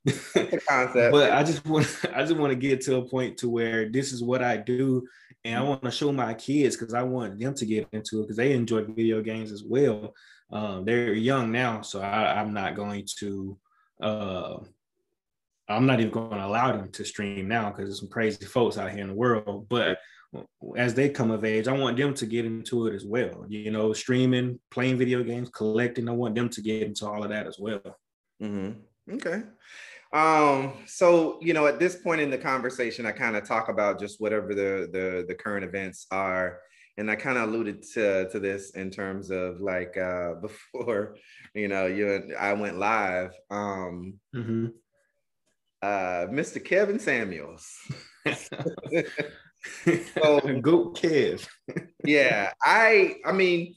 The but I just want I just want to get to a point to where this is what I do, and I want to show my kids because I want them to get into it because they enjoy video games as well. Um, they're young now, so I, I'm not going to. Uh, I'm not even going to allow them to stream now because there's some crazy folks out here in the world. But as they come of age, I want them to get into it as well. You know, streaming, playing video games, collecting. I want them to get into all of that as well. Mhm. Okay. Um, so you know, at this point in the conversation, I kind of talk about just whatever the the the current events are. And I kind of alluded to, to this in terms of like uh before, you know, you and I went live. Um Mhm. uh Mr. Kevin Samuels. So- Goat Kev. yeah i i mean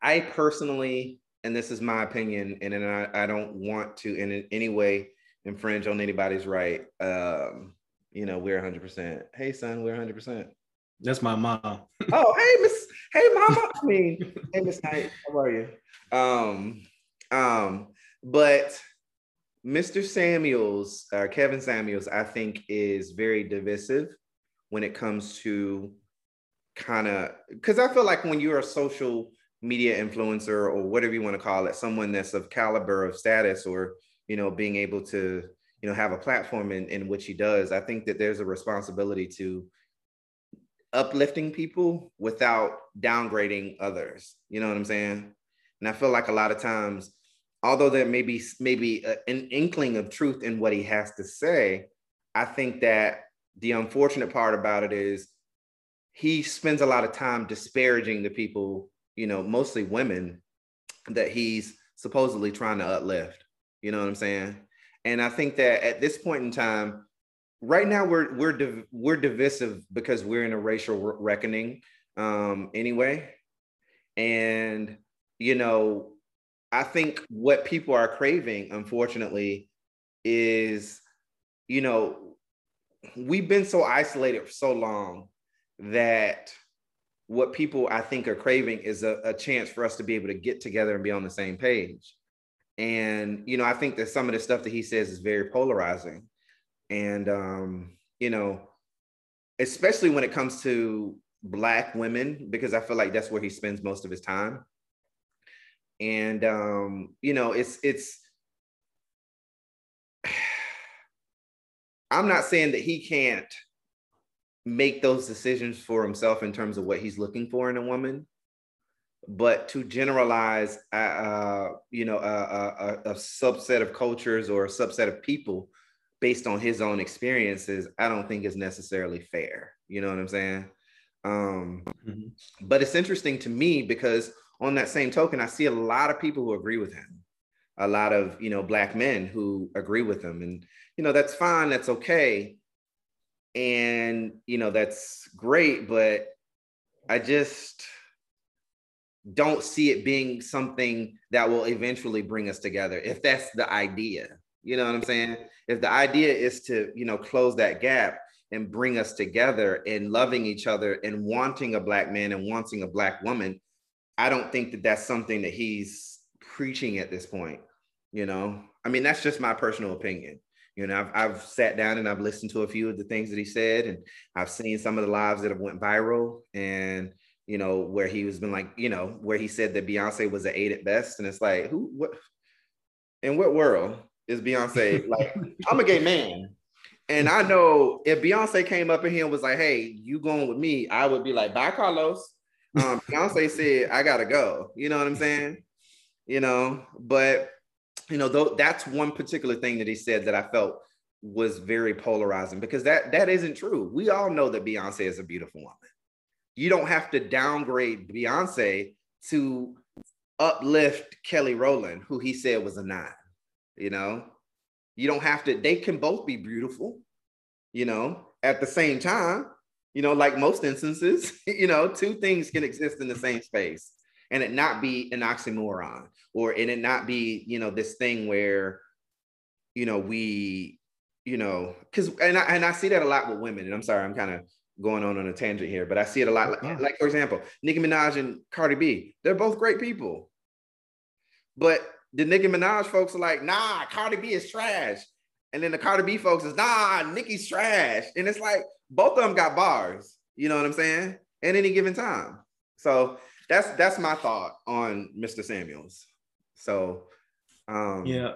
i personally and this is my opinion and, and I, I don't want to in any way infringe on anybody's right um you know we're 100% hey son we're 100% That's my mom. oh hey miss hey mama i mean hey miss knight how are you um um but mr samuels uh, kevin samuels i think is very divisive when it comes to kind of because i feel like when you're a social media influencer or whatever you want to call it someone that's of caliber of status or you know being able to you know have a platform in, in which he does i think that there's a responsibility to uplifting people without downgrading others. You know what i'm saying? And i feel like a lot of times although there may be maybe an inkling of truth in what he has to say i think that the unfortunate part about it is he spends a lot of time disparaging the people you know mostly women that he's supposedly trying to uplift. You know what i'm saying? And i think that at this point in time right now we're we're div- we're divisive because we're in a racial re- reckoning um anyway. And you know i think what people are craving unfortunately is you know we've been so isolated for so long that what people i think are craving is a, a chance for us to be able to get together and be on the same page. And you know i think that some of the stuff that he says is very polarizing and um you know especially when it comes to black women because i feel like that's where he spends most of his time. And um you know it's it's i'm not saying that he can't make those decisions for himself in terms of what he's looking for in a woman but to generalize uh, uh you know a, a, a subset of cultures or a subset of people based on his own experiences i don't think is necessarily fair you know what i'm saying um Mhm. but it's interesting to me because on that same token i see a lot of people who agree with him a lot of you know black men who agree with him and you know that's fine that's okay and you know that's great, but I just don't see it being something that will eventually bring us together if that's the idea. You know what I'm saying? If the idea is to, you know, close that gap and bring us together and loving each other and wanting a black man and wanting a black woman, I don't think that that's something that he's preaching at this point. You know, I mean, that's just my personal opinion. You know, I've, I've sat down and I've listened to a few of the things that he said, and I've seen some of the lives that have went viral, and you know, where he was been like, you know, where he said that Beyonce was an eight at best, and it's like, who, what, in what world is Beyonce? like, I'm a gay man, and I know if Beyonce came up in here and was like, hey, you going with me, I would be like, bye, Carlos. Um, Beyonce said, I gotta go. You know what I'm saying? You know, but you know, though that's one particular thing that he said that I felt was very polarizing because that that isn't true. We all know that Beyonce is a beautiful woman. You don't have to downgrade Beyonce to uplift Kelly Rowland, who he said was a nine. You know, you don't have to, they can both be beautiful, you know, at the same time, you know, like most instances, you know, two things can exist in the same space and it not be an oxymoron or and it not be, you know, this thing where, you know, we, you know, because and I and I see that a lot with women, and I'm sorry, I'm kind of going on on a tangent here, but I see it a lot. Like, like for example, Nicki Minaj and Cardi B, they're both great people, but the Nicki Minaj folks are like, nah, Cardi B is trash. And then the Cardi B folks is, nah, Nicki's trash. And it's like both of them got bars, you know what I'm saying? At any given time. So that's that's my thought on Mr. Samuels. So um yeah.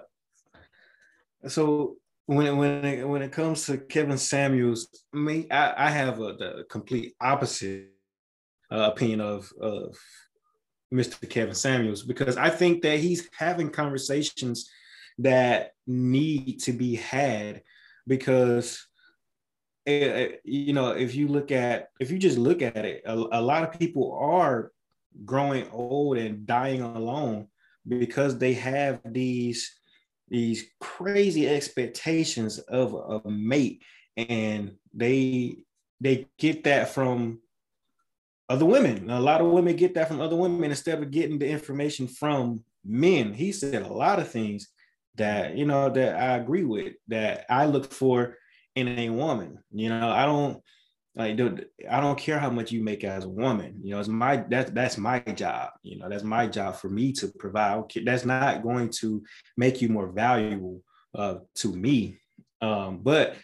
So when when it, when it comes to Kevin Samuels, me I, I have a the complete opposite uh, opinion of of Mr. Kevin Samuels because I think that he's having conversations that need to be had because eh, eh, you know if you look at if you just look at it a, a lot of people are growing old and dying alone because they have these these crazy expectations of a mate and they they get that from other women. A lot of women get that from other women instead of getting the information from men. He said a lot of things that you know that I agree with that I look for in a woman. You know, I don't like dude, I don't care how much you make as a woman. You know, it's my that's that's my job. You know, that's my job for me to provide. That's not going to make you more valuable uh, to me. Um, but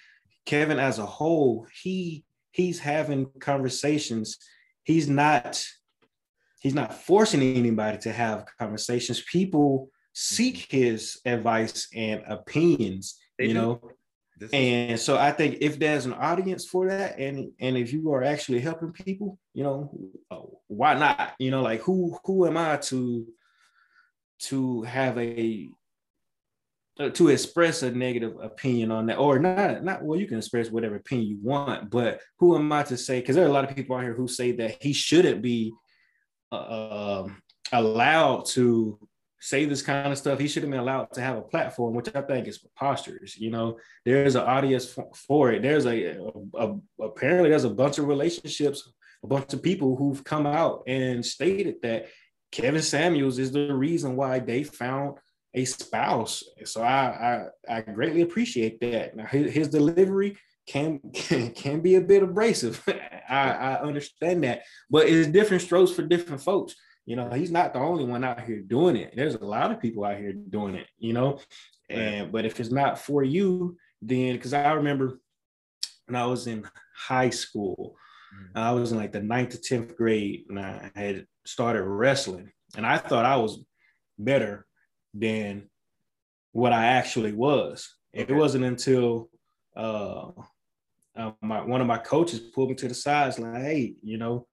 Kevin, as a whole, he he's having conversations he's not he's not forcing anybody to have conversations. People seek mm-hmm. his advice and opinions, they you do. know. This and so I think if there's an audience for that, and and if you are actually helping people, you know, why not? You know, like who who am I to to have a to express a negative opinion on that or not not well you can express whatever opinion you want but who am i to say? Because there are a lot of people out here who say that he shouldn't be uh, um, allowed to say this kind of stuff. He shouldn't be allowed to have a platform which i think is preposterous you know? There's an audience for, for it. There's a, a, a apparently there's a bunch of relationships a bunch of people who've come out and stated that kevin samuels is the reason why they found a spouse. So I I, I greatly appreciate that. Now his, his delivery can, can can be a bit abrasive. I, I understand that, but it's different strokes for different folks. You know, he's not the only one out here doing it. There's a lot of people out here doing it. You know, and but if it's not for you, then because I remember when I was in high school, mm-hmm. I was in like the ninth to tenth grade, and I had started wrestling, and I thought I was better than what I actually was. Okay. It wasn't until uh, uh, my one of my coaches pulled me to the sides, like, "Hey, you know."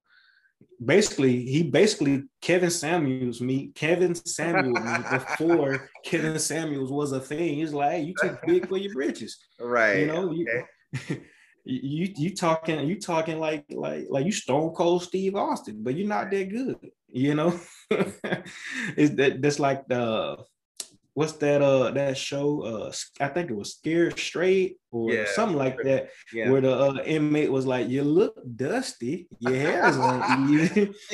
Basically, he basically Kevin Samuels me Kevin Samuels before Kevin Samuels was a thing. He's like, hey, "You too big for your britches," right? You know, okay. you, you you talking you talking like like like you Stone Cold Steve Austin, but you're not that good. You know, is that that's like the what's that uh that show uh I think it was Scared Straight or Yeah. something like that Yeah. where the uh, inmate was like, "You look dusty. Your hair's uneven."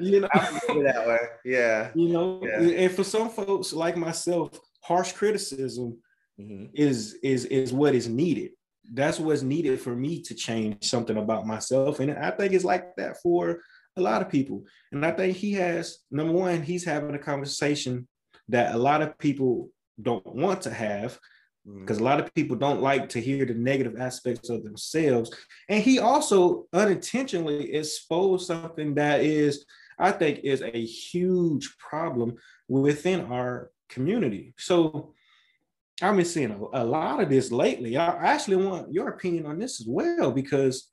you know, I that one. Yeah. you know, Yeah. and for some folks like myself, harsh criticism Mhm. is is is what is needed. That's what's needed for me to change something about myself, and I think it's like that for a lot of people. And I think he has number one, he's having a conversation that a lot of people don't want to have because a lot of people don't like to hear the negative aspects of themselves. And he also unintentionally exposed something that is, I think, is a huge problem within our community. So I've been seeing a, a lot of this lately. I actually want your opinion on this as well because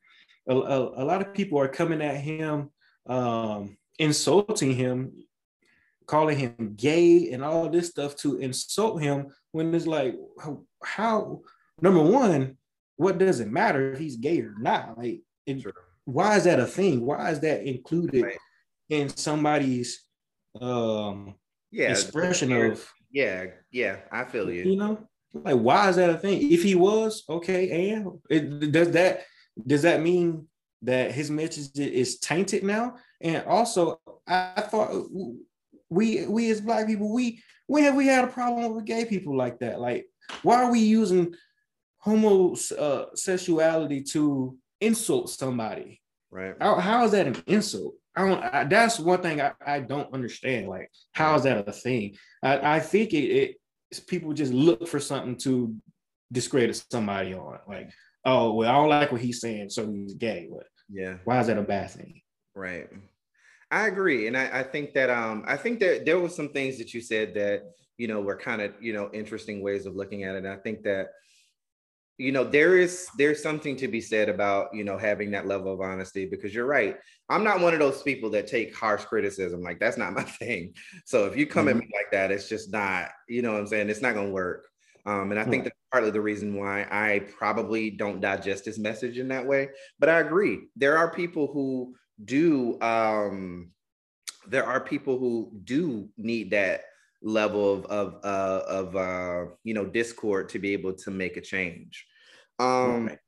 a, a, a lot of people are coming at him, um, insulting him, calling him gay and all this stuff to insult him when it's like how, number one what does it matter if he's gay or not like it, Sure. why is that a thing why is that included Right. in somebody's um Yeah. expression of Yeah. Yeah. I feel you. you know like why is that a thing if he was okay and it, does that does that mean that his message is tainted now and also i, I thought we we as black people we when have we had a problem with gay people like that like why are we using homosexuality to insult somebody Right. how, how is that an insult? I don't. I, that's one thing I, I don't understand. Like, how is that a thing? I, I think it, it people just look for something to discredit somebody on. Like, oh well, I don't like what he's saying, so he's gay. But Yeah. why is that a bad thing? Right. I agree. And I, I think that um I think that there were some things that you said that, you know, were kind of, you know, interesting ways of looking at it. And I think that, you know, there is there's something to be said about, you know, having that level of honesty because you're right. I'm not one of those people that take harsh criticism. Like that's not my thing. So if you come at me like that, it's just not, you know what I'm saying? It's not gonna work. Um, and I think that's partly the reason why I probably don't digest his message in that way. But I agree. There are people who do um there are people who do need that level of of uh of uh you know discord to be able to make a change. Um Right.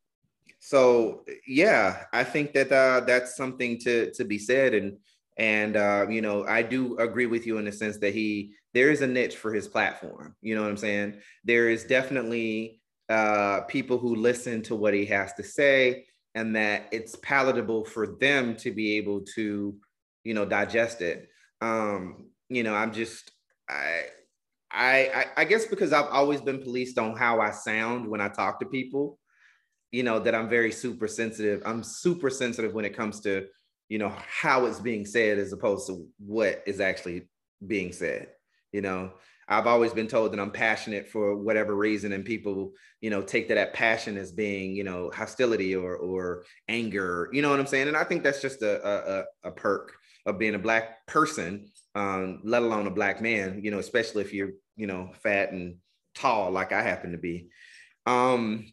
so yeah i think that uh that's something to to be said. And and uh you know i do agree with you in the sense that he there is a niche for his platform. You know what i'm saying? There is definitely uh people who listen to what he has to say and that it's palatable for them to be able to you know digest it. Um you know i'm just i i i, guess because i've always been policed on how i sound when i talk to people you know that i'm very super sensitive. I'm super sensitive when it comes to you know how it's being said as opposed to what is actually being said you know i've always been told that i'm passionate for whatever reason and people you know take that, passion as being you know hostility or or anger you know what i'm saying? And i think that's just a a, a perk of being a black person um let alone a black man you know especially if you're you know fat and tall like i happen to be. Um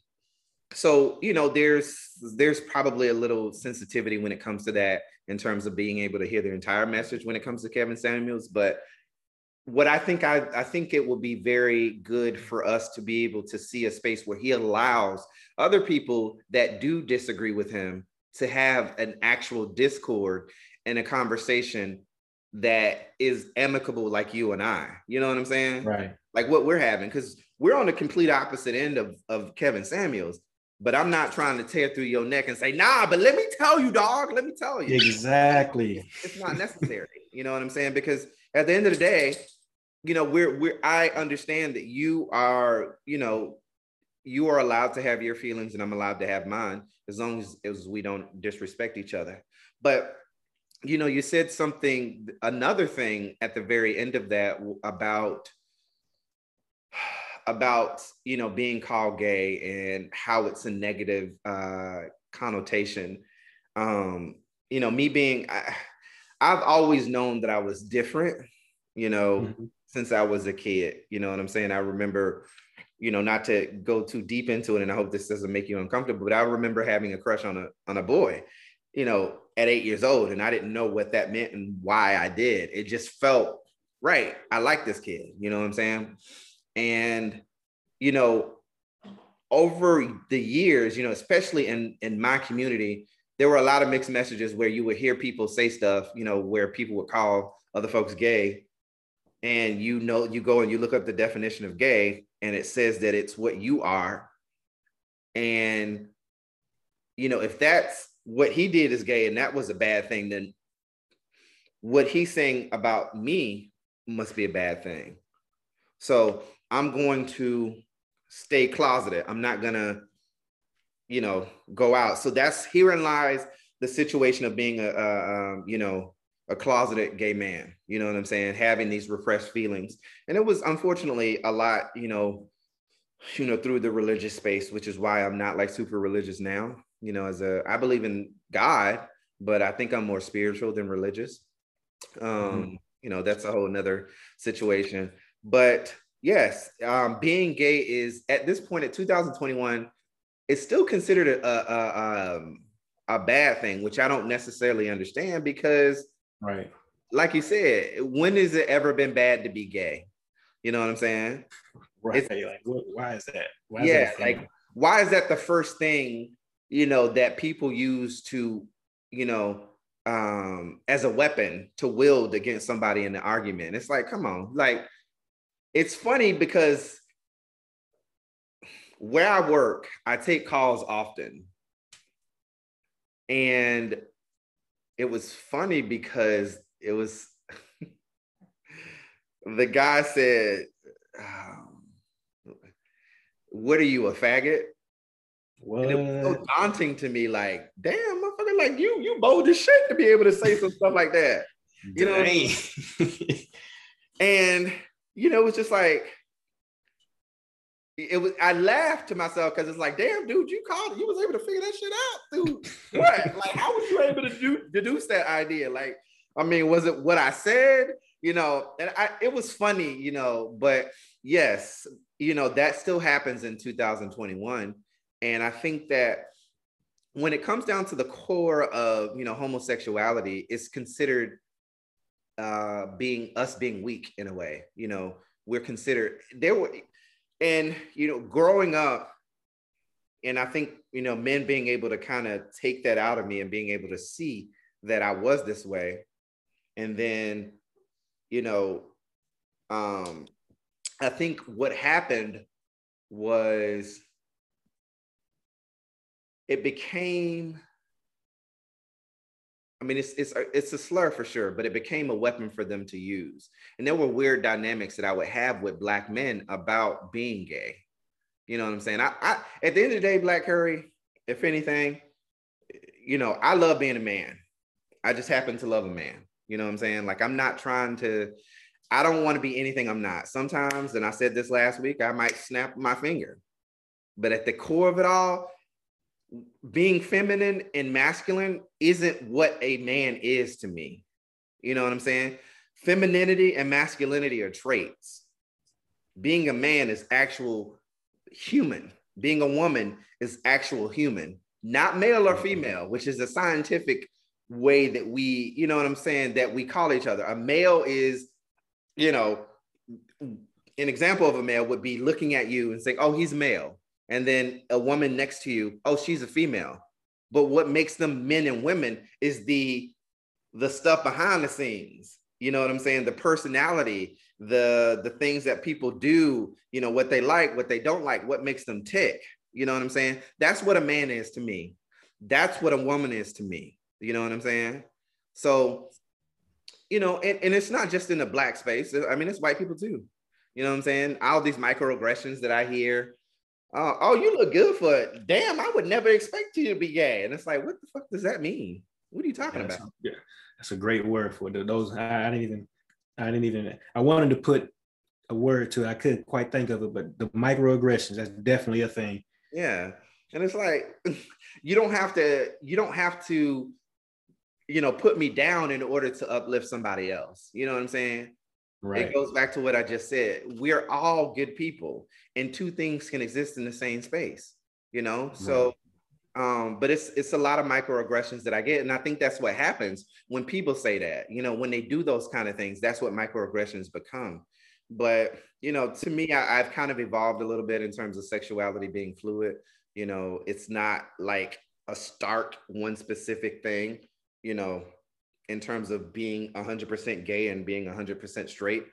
so you know there's there's probably a little sensitivity when it comes to that in terms of being able to hear the entire message when it comes to kevin samuels but what i think i i think it will be very good for us to be able to see a space where he allows other people that do disagree with him to have an actual discord and a conversation that is amicable like you and i you know what i'm saying Right. like what we're having because we're on the complete opposite end of, of Kevin Samuels. But I'm not trying to tear through your neck and say, nah, but let me tell you, dog. Let me tell you. Exactly. It's not necessary. you know what I'm saying? Because at the end of the day, you know, we're we're I understand that you are, you know, you are allowed to have your feelings and I'm allowed to have mine as long as, as we don't disrespect each other. But you know, you said something, another thing at the very end of that about about you know being called gay and how it's a negative uh connotation um you know me being I, i've always known that i was different you know Mhm. Since i was a kid you know what i'm saying i remember you know not to go too deep into it and i hope this doesn't make you uncomfortable but i remember having a crush on a on a boy you know at eight years old and i didn't know what that meant and why i did it just felt right, I like this kid. You know what I'm saying? And you know, over the years, you know, especially in in my community, there were a lot of mixed messages where you would hear people say stuff, you know, where people would call other folks gay, and you know, you go and you look up the definition of gay, and it says that it's what you are, and you know, if that's what he did is gay and that was a bad thing, then what he's saying about me must be a bad thing. So I'm going to stay closeted. I'm not gonna, you know, go out. So that's herein lies the situation of being a, a um, you know, a closeted gay man. You know what I'm saying? Having these repressed feelings, and it was unfortunately a lot, you know, you know, through the religious space, which is why I'm not like super religious now. You know, as a I believe in God, but I think I'm more spiritual than religious. Um, mm-hmm. you know, that's a whole nother situation. But yes, um, being gay is at this point at 2021, it's still considered a, a, a, um, a bad thing, which I don't necessarily understand because, right, like you said, when has it ever been bad to be gay? You know what I'm saying? Right. It's, like, why is that? Why is yeah, that like why is that the first thing you know that people use to you know um as a weapon to wield against somebody in an argument? It's like, come on, like it's funny because where I work, I take calls often. And it was funny because it was the guy said, um, What are you, a faggot? What? And it was so daunting to me, like, damn, motherfucker, like you, you bold as shit to be able to say some stuff like that. You know, I mean? and you know, it was just like it was I laughed to myself because it's like, damn, dude, you called it. you was able to figure that shit out, dude. What? like, how was you able to do deduce that idea? Like, I mean, was it what I said? You know, and I it was funny, you know, but yes, you know, that still happens in 2021. And I think that when it comes down to the core of you know homosexuality, it's considered uh, being us being weak in a way. You know, we're considered there were, and you know, growing up, and I think you know, men being able to kind of take that out of me and being able to see that I was this way, and then, you know, um, I think what happened was it became I mean, it's it's it's a slur for sure, but it became a weapon for them to use. And there were weird dynamics that I would have with black men about being gay. You know what I'm saying? I, I at the end of the day, Black Curry, if anything, you know, I love being a man. I just happen to love a man. You know what I'm saying? Like I'm not trying to. I don't want to be anything I'm not. Sometimes, and I said this last week, I might snap my finger. But at the core of it all, being feminine and masculine isn't what a man is to me. You know what I'm saying? Femininity and masculinity are traits. Being a man is actual human. Being a woman is actual human, not male or female, which is a scientific way that we, you know what I'm saying, that we call each other. A male is, you know, an example of a male would be looking at you and saying, oh, he's male and then a woman next to you, oh, she's a female. But what makes them men and women is the the stuff behind the scenes. You know what I'm saying? The personality, the the things that people do, you know, what they like, what they don't like, what makes them tick. You know what I'm saying? That's what a man is to me. That's what a woman is to me. You know what I'm saying? So, you know, and, and it's not just in the black space. I mean, it's white people too. You know what I'm saying? All these microaggressions that I hear, uh, oh, you look good for it. Damn, I would never expect you to be gay. And it's like, what the fuck does that mean? What are you talking yeah, about? That's, yeah, that's a great word for those. I, I, didn't even, I didn't even, I wanted to put a word to it. I couldn't quite think of it, but the microaggressions, that's definitely a thing. Yeah. And it's like, you don't have to, you don't have to, you know, put me down in order to uplift somebody else. You know what I'm saying? Right. It goes back to what I just said. We're all good people, and two things can exist in the same space. You know, right. so Um, but it's it's a lot of microaggressions that I get, and I think that's what happens when people say that. You know, when they do those kind of things, that's what microaggressions become. But you know, to me, I, I've kind of evolved a little bit in terms of sexuality being fluid. You know, it's not like a stark one specific thing. You know, in terms of being 100% gay and being 100% straight.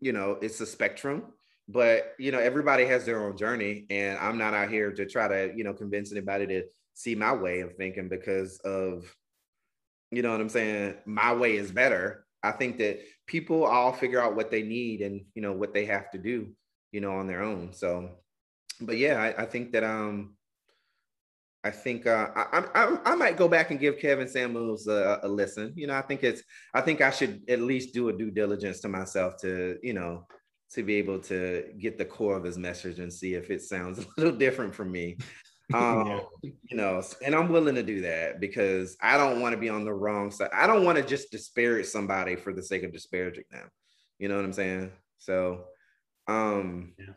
You know, it's a spectrum but you know everybody has their own journey and i'm not out here to try to you know convince anybody to see my way of thinking because of you know what i'm saying my way is better i think that people all figure out what they need and you know what they have to do you know on their own so but yeah i, I think that um I think uh, I, I, I might go back and give Kevin Samuels a, a listen. You know, I think it's I think I should at least do a due diligence to myself to you know to be able to get the core of his message and see if it sounds a little different from me. Um, yeah. you know, and I'm willing to do that because I don't want to be on the wrong side. I don't want to just disparage somebody for the sake of disparaging them. You know what I'm saying? So, um, yeah.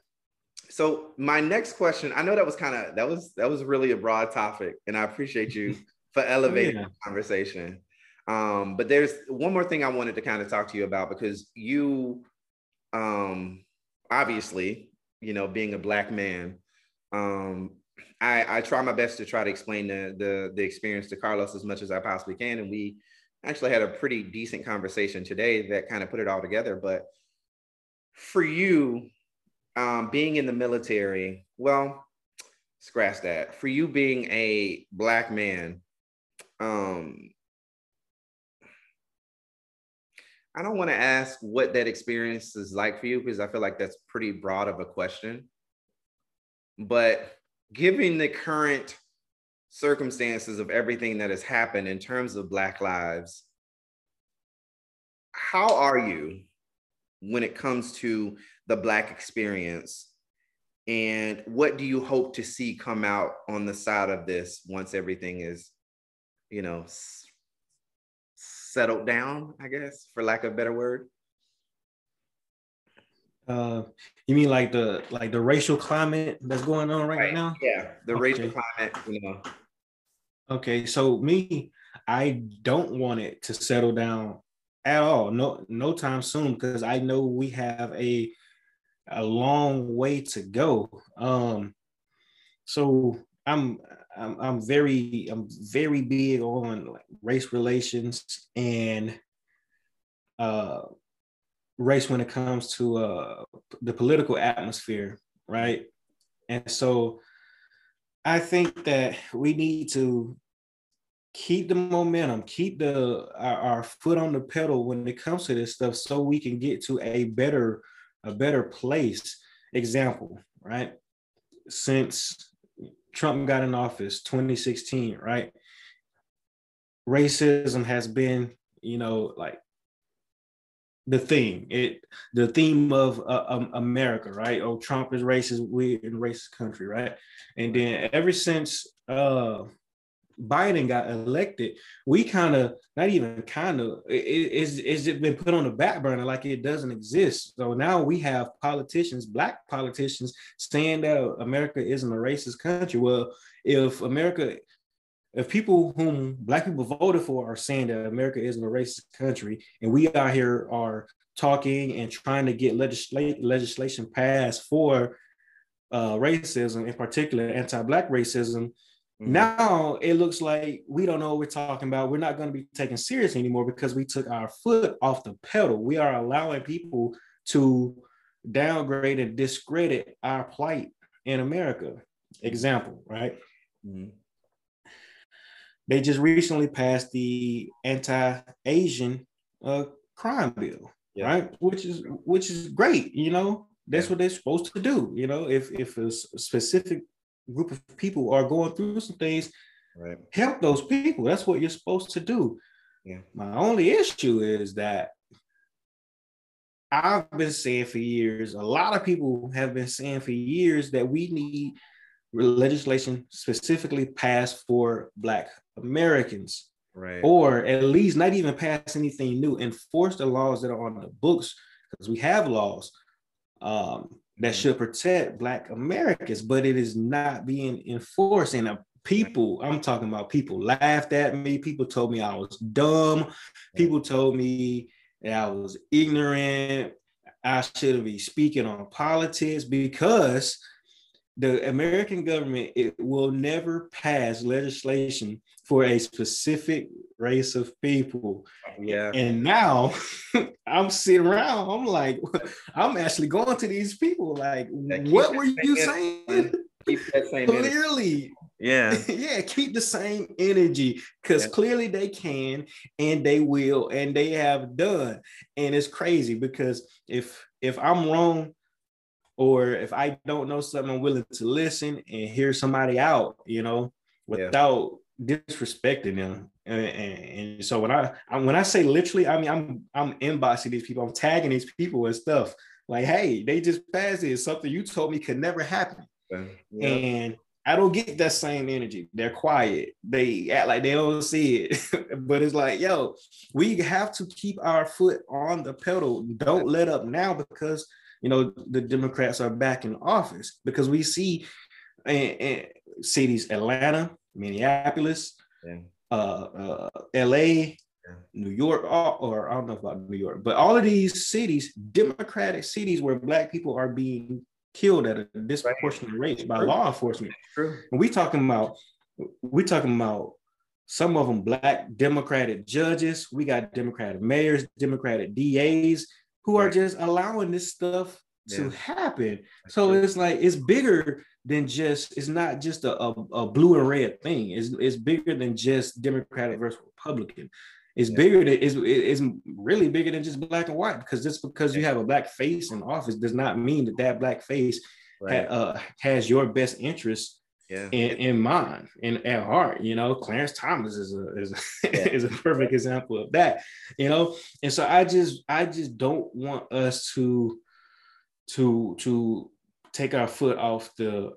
So my next question, I know that was kind of that was that was really a broad topic, and I appreciate you for elevating yeah. the conversation. Um, but there's one more thing I wanted to kind of talk to you about because you um, obviously, you know, being a black man, um, I, I try my best to try to explain the, the the experience to Carlos as much as I possibly can, and we actually had a pretty decent conversation today that kind of put it all together. But for you, um, being in the military, well, scratch that. For you being a black man, um, I don't want to ask what that experience is like for you because I feel like that's pretty broad of a question. But given the current circumstances of everything that has happened in terms of Black lives, how are you when it comes to the Black experience? And what do you hope to see come out on the side of this once everything is, you know, settled down, I guess, for lack of a better word? Uh, you mean like the like the racial climate that's going on right, right. now? Yeah, the okay. racial climate, you know. Okay, so me, I don't want it to settle down at all. No, no time soon, because I know we have a a long way to go. Um, so I'm I'm, I'm very I'm very big on race relations and uh, race when it comes to uh, the political atmosphere, right? And so I think that we need to keep the momentum, keep the our, our, foot on the pedal when it comes to this stuff, so we can get to a better a better place. Example, right? Since Trump got in office 2016, right? Racism has been, you know, like the theme, it the theme of uh, um, America, right? Oh, Trump is racist, We're in racist country, right? And then ever since uh Biden got elected, we kind of not even kind of it, it's it's been put on the back burner like it doesn't exist. So now we have politicians, black politicians, saying that America isn't a racist country. Well, if America, if people whom black people voted for are saying that America isn't a racist country, and we out here are talking and trying to get legisla- legislation passed for uh, racism, in particular anti-black racism Mm-hmm. Now it looks like we don't know what we're talking about. We're not going to be taken serious anymore because we took our foot off the pedal. We are allowing people to downgrade and discredit our plight in America. Example, right? Mm-hmm. They just recently passed the anti-Asian uh, crime bill, yeah. right? Which is which is great. You know, that's what they're supposed to do. You know, if if a specific group of people are going through some things, right. help those people. That's what you're supposed to do. Yeah. My only issue is that I've been saying for years, a lot of people have been saying for years that we need legislation specifically passed for Black Americans. Right. Or at least not even pass anything new, enforce the laws that are on the books, because we have laws. Um, that should protect Black Americans, but it is not being enforced. And uh, people, I'm talking about people laughed at me. People told me I was dumb. People told me that I was ignorant. I shouldn't be speaking on politics because the American government it will never pass legislation for a specific race of people. Yeah. And now I'm sitting around, I'm like, I'm actually going to these people, like, what were you saying? Keep that same energy. Clearly, Yeah. yeah, keep the same energy because Yeah. clearly they can and they will and they have done. And it's crazy because if if I'm wrong or if I don't know something, I'm willing to listen and hear somebody out, you know, Yeah. without disrespecting them. And, and, and so when I, I when I say literally, I mean I'm I'm inboxing these people, I'm tagging these people and stuff. Like, hey, they just passed it. Something you told me could never happen Yeah. and I don't get that same energy. They're quiet. They act like they don't see it. but it's like, yo, we have to keep our foot on the pedal. Don't let up now because you know the Democrats are back in office because we see in, cities Atlanta, Minneapolis, Yeah. uh, uh, LA, New York, all, or I don't know about New York, but all of these cities, Democratic cities where Black people are being killed at a disproportionate rate by law enforcement. True. And we talking about, we talking about some of them Black Democratic judges. We got Democratic mayors, Democratic DAs who are just allowing this stuff to happen. That's So true. it's like it's bigger than just it's not just a, a, a blue and red thing. It's, it's bigger than just Democratic versus Republican. It's Yeah. bigger than it's, it's really bigger than just black and white because just because you have a black face in office does not mean that that black face Right. ha- uh, has your best interest yeah. in, in mind and at heart. You know, Clarence Thomas is a is a, Yeah. is a perfect example of that. You know, and so I just I just don't want us to to to take our foot off the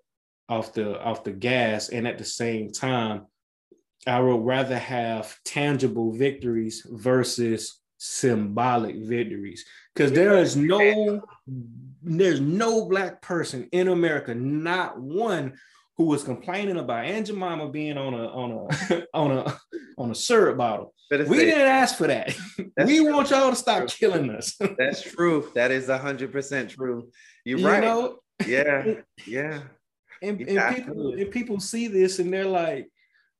off the off the gas and at the same time I would rather have tangible victories versus symbolic victories because there is no there's no black person in America, not one who was complaining about Aunt Jemima being on a on a on a on a syrup bottle. But We didn't ask for that. We true. want y'all to stop killing us. That's true. That is hundred percent true. You're you right. know, Yeah. Yeah. and, and people and people see this and they're like,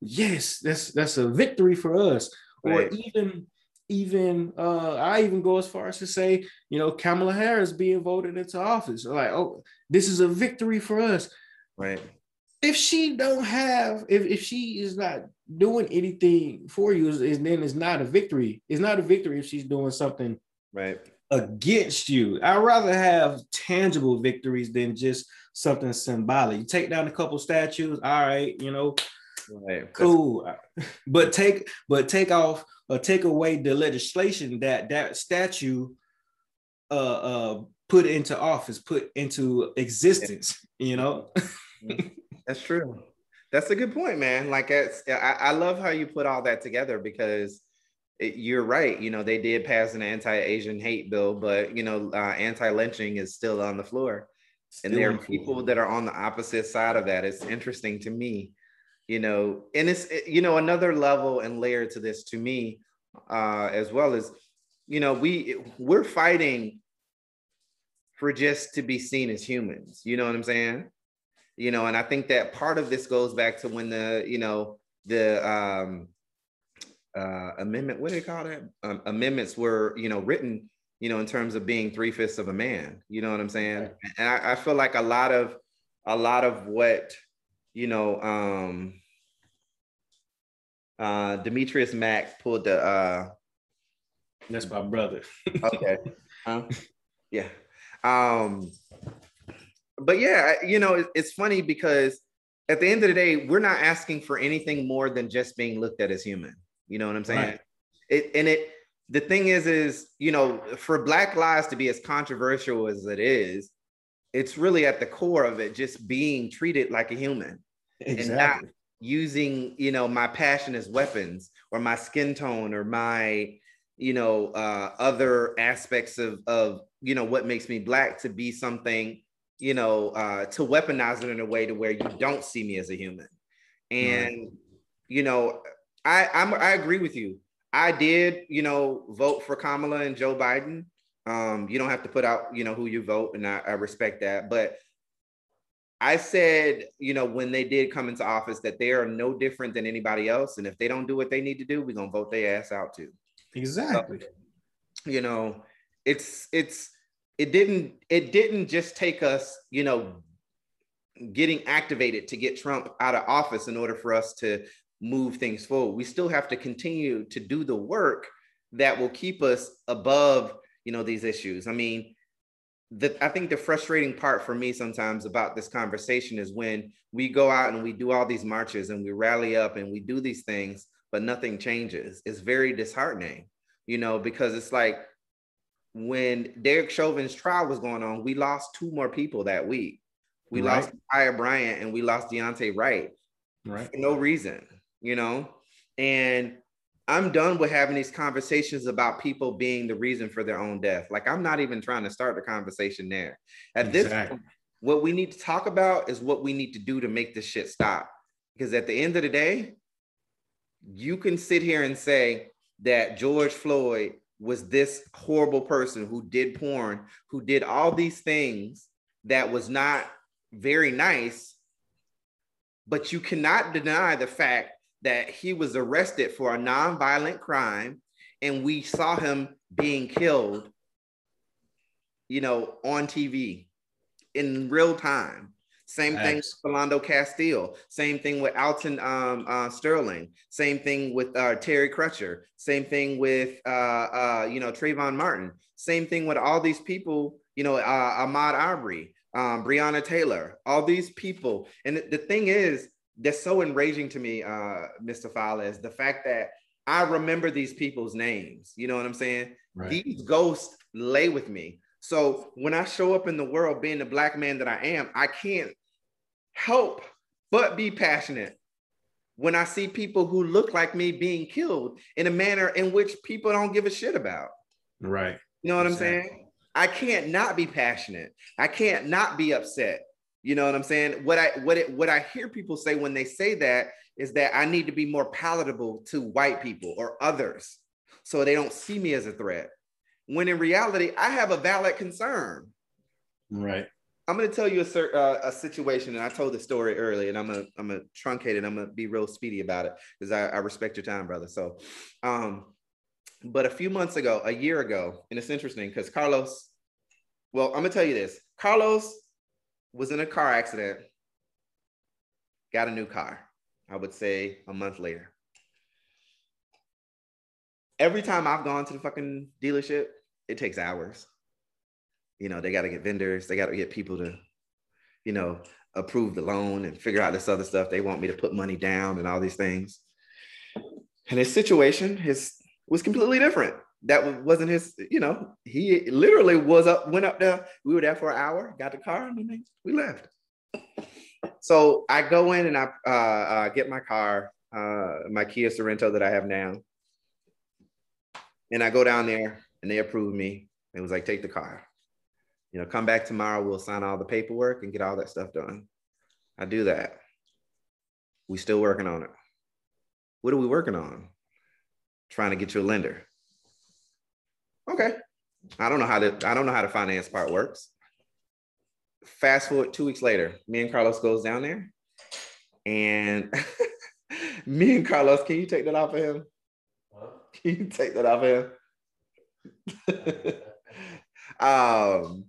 yes, that's that's a victory for us. Or even even uh I even go as far as to say, you know, Kamala Harris being voted into office. Like, oh, this is a victory for us. Right. If she don't have, if, if she is not doing anything for you, is, then it's not a victory. It's not a victory if she's doing something Right. against you. I'd rather have tangible victories than just something symbolic. You take down a couple statues, all right, you know, Right. cool. But take but take off or take away the legislation that that statue uh uh put into office, put into existence, you know. That's true. That's a good point, man. Like, it's, I, I love how you put all that together because it, you're right. You know, they did pass an anti-Asian hate bill, but you know, uh, anti-lynching is still on the floor, and there are people that are on the opposite side of that. It's interesting to me, you know, and it's it- you know another level and layer to this to me, uh, as well as, you know, we we're fighting for just to be seen as humans. You know what I'm saying? You know and i think that part of this goes back to when the you know the um uh amendment what do they call that um, amendments were you know written you know in terms of being three fifths of a man you know what i'm saying Right. and I, I feel like a lot of a lot of what you know um uh demetrius mack pulled the uh That's my brother. okay Huh? yeah um but yeah you know it's funny because at the end of the day we're not asking for anything more than just being looked at as human you know what i'm saying Right. it and it the thing is is you know for black lives to be as controversial as it is it's really at the core of it just being treated like a human Exactly. And not using you know my passion as weapons or my skin tone or my you know uh other aspects of of you know what makes me black to be something you know uh to weaponize it in a way to where you don't see me as a human And you know, I I'm, I agree with you. I did, you know, vote for Kamala and Joe Biden. Um, you don't have to put out, you know, who you vote, and I, I respect that. But I said, you know, when they did come into office, that they are no different than anybody else, and if they don't do what they need to do, we're gonna vote their ass out too. Exactly. So, you know, it's it's it didn't it didn't just take us, you know, getting activated to get Trump out of office in order for us to move things forward. We still have to continue to do the work that will keep us above, you know, these issues. I mean, the, I think the frustrating part for me sometimes about this conversation is when we go out and we do all these marches and we rally up and we do these things, but nothing changes. It's very disheartening, you know, because it's like when Derek Chauvin's trial was going on, we lost two more people that week. We Right. lost Aya Bryant and we lost Daunte Wright Right. for no reason, you know? And I'm done with having these conversations about people being the reason for their own death. Like, I'm not even trying to start the conversation there. At this point, what we need to talk about is what we need to do to make this shit stop. Because at the end of the day, you can sit here and say that George Floyd was this horrible person who did porn, who did all these things that was not very nice, but you cannot deny the fact that he was arrested for a nonviolent crime and we saw him being killed, you know, on TV in real time. Same thing with. Philando Castile. Same thing with Alton um, uh, Sterling. Same thing with uh, Terry Crutcher. Same thing with uh, uh, you know Trayvon Martin. Same thing with all these people. You know uh, Ahmaud Arbery, um, Breonna Taylor. All these people. And the, the thing is, that's so enraging to me, uh, Mr. Fowler, is the fact that I remember these people's names. You know what I'm saying? Right. These ghosts lay with me. So when I show up in the world being the black man that I am, I can't help but be passionate when I see people who look like me being killed in a manner in which people don't give a shit about. Right. You know what I'm saying? I can't not be passionate. I can't not be upset. You know what I'm saying? What I what it what I hear people say when they say that is that I need to be more palatable to white people or others so they don't see me as a threat. When in reality, I have a valid concern. Right. I'm going to tell you a, uh, a situation, and I told the story earlier, and I'm gonna I'm gonna truncate it. I'm gonna be real speedy about it because I, I respect your time, brother. So, um, but a few months ago, a year ago, and it's interesting because Carlos. Well, I'm gonna tell you this: Carlos was in a car accident, got a new car. I would say a month later. Every time I've gone to the fucking dealership, it takes hours you know, they got to get vendors, they got to get people to, you know, approve the loan and figure out this other stuff. They want me to put money down and all these things. And his situation his was completely different. That wasn't his, you know, he literally was up, went up there. We were there for an hour, got the car, and then we left. So I go in and I uh, uh, get my car, uh, my Kia Sorento that I have now. And I go down there and they approve me. It was like, take the car you know, come back tomorrow. We'll sign all the paperwork and get all that stuff done. I do that. We still working on it. What are we working on? Trying to get you a lender. Okay. I don't know how to. I don't know how the finance part works. Fast forward two weeks later, me and Carlos goes down there, and me and Carlos, can you take that off of him? Can you take that off of him? um,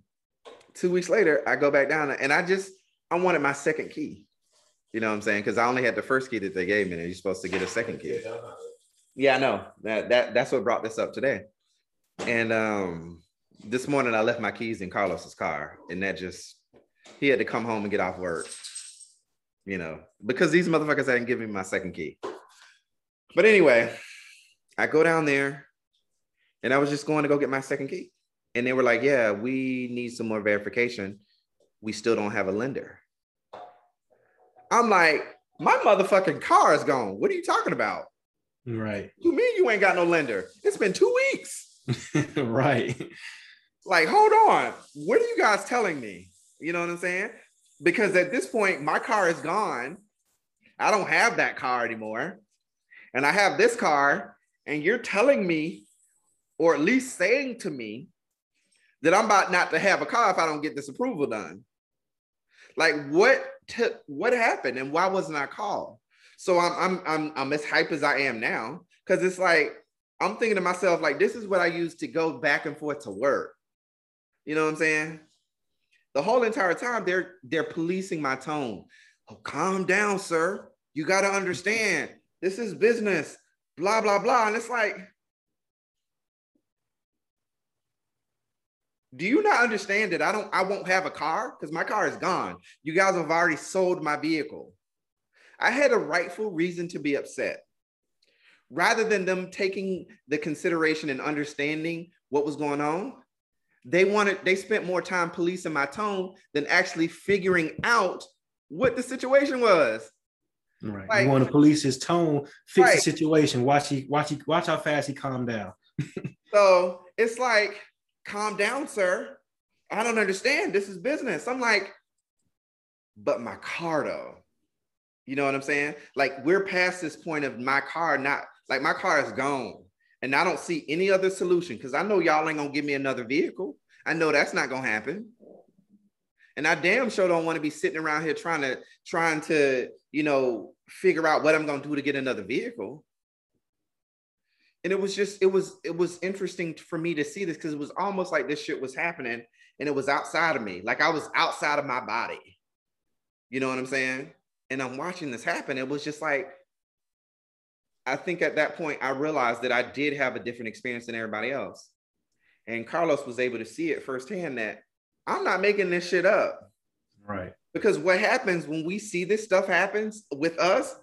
two weeks later, I go back down and I just I wanted my second key. You know what I'm saying? Because I only had the first key that they gave me, and you're supposed to get a second key. Yeah, I know. That that that's what brought this up today. And um this morning I left my keys in Carlos's car, and that just he had to come home and get off work. You know, because these motherfuckers hadn't given me my second key. But anyway, I go down there and I was just going to go get my second key. And they were like, Yeah, we need some more verification. We still don't have a lender. I'm like, My motherfucking car is gone. What are you talking about? Right. You mean you ain't got no lender? It's been two weeks. right. Like, hold on. What are you guys telling me? You know what I'm saying? Because at this point, my car is gone. I don't have that car anymore. And I have this car, and you're telling me, or at least saying to me, that I'm about not to have a car if I don't get this approval done. Like what what happened and why wasn't I called? So I'm I'm I'm I'm as hype as I am now because it's like I'm thinking to myself like this is what I used to go back and forth to work. You know what I'm saying? The whole entire time they're they're policing my tone. Oh, calm down, sir. You got to understand this is business. Blah blah blah, and it's like do you not understand that I don't I won't have a car because my car is gone. You guys have already sold my vehicle. I had a rightful reason to be upset. Rather than them taking the consideration and understanding what was going on, they wanted they spent more time policing my tone than actually figuring out what the situation was. Right. Like- you want to police his tone, fix Right. the situation. Watch he watch he watch how fast he calm down. So it's like, calm down, sir. I don't understand. This is business. I'm like, but my car though. You know what I'm saying? Like we're past this point of my car not like my car is gone. And I don't see any other solution because I know y'all ain't gonna give me another vehicle. I know that's not gonna happen. And I damn sure don't want to be sitting around here trying to trying to, you know, figure out what I'm gonna do to get another vehicle and it was just it was it was interesting for me to see this because it was almost like this shit was happening and it was outside of me. Like i was outside of my body. You know what i'm saying? And i'm watching this happen. It was just like i think at that point i realized that i did have a different experience than everybody else. And carlos was able to see it firsthand that i'm not making this shit up. Right. because what happens when we see this stuff happens with us,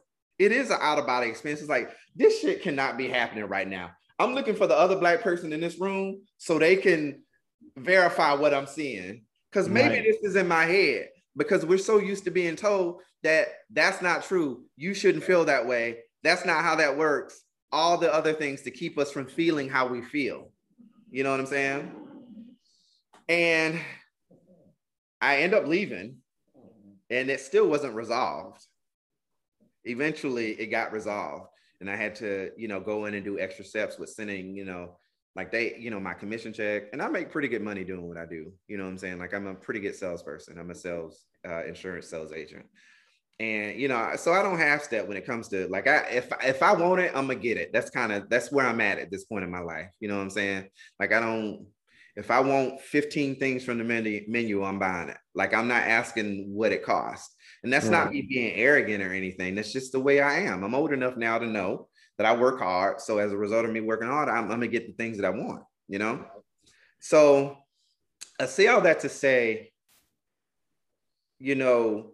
it is an out of body experience. It's like this shit cannot be happening right now. I'm looking for the other black person in this room so they can verify what I'm seeing. Because maybe Right. this is in my head because we're so used to being told that that's not true. You shouldn't feel that way. That's not how that works. All the other things to keep us from feeling how we feel. You know what I'm saying? And I end up leaving and it still wasn't resolved. Eventually it got resolved and I had to, you know, go in and do extra steps with sending, you know, like they, you know, my commission check and I make pretty good money doing what I do. You know what I'm saying? Like I'm a pretty good salesperson. I'm a sales uh, insurance sales agent. And you know, so I don't half step when it comes to like I if if I want it, I'm gonna get it. That's kind of that's where I'm at at this point in my life. You know what I'm saying? Like I don't if I want 15 things from the menu, menu, I'm buying it. Like I'm not asking what it costs. And that's not me being arrogant or anything. That's just the way I am. I'm old enough now to know that I work hard. So as a result of me working hard, I'm, I'm gonna get the things that I want, you know? So I say all that to say, you know,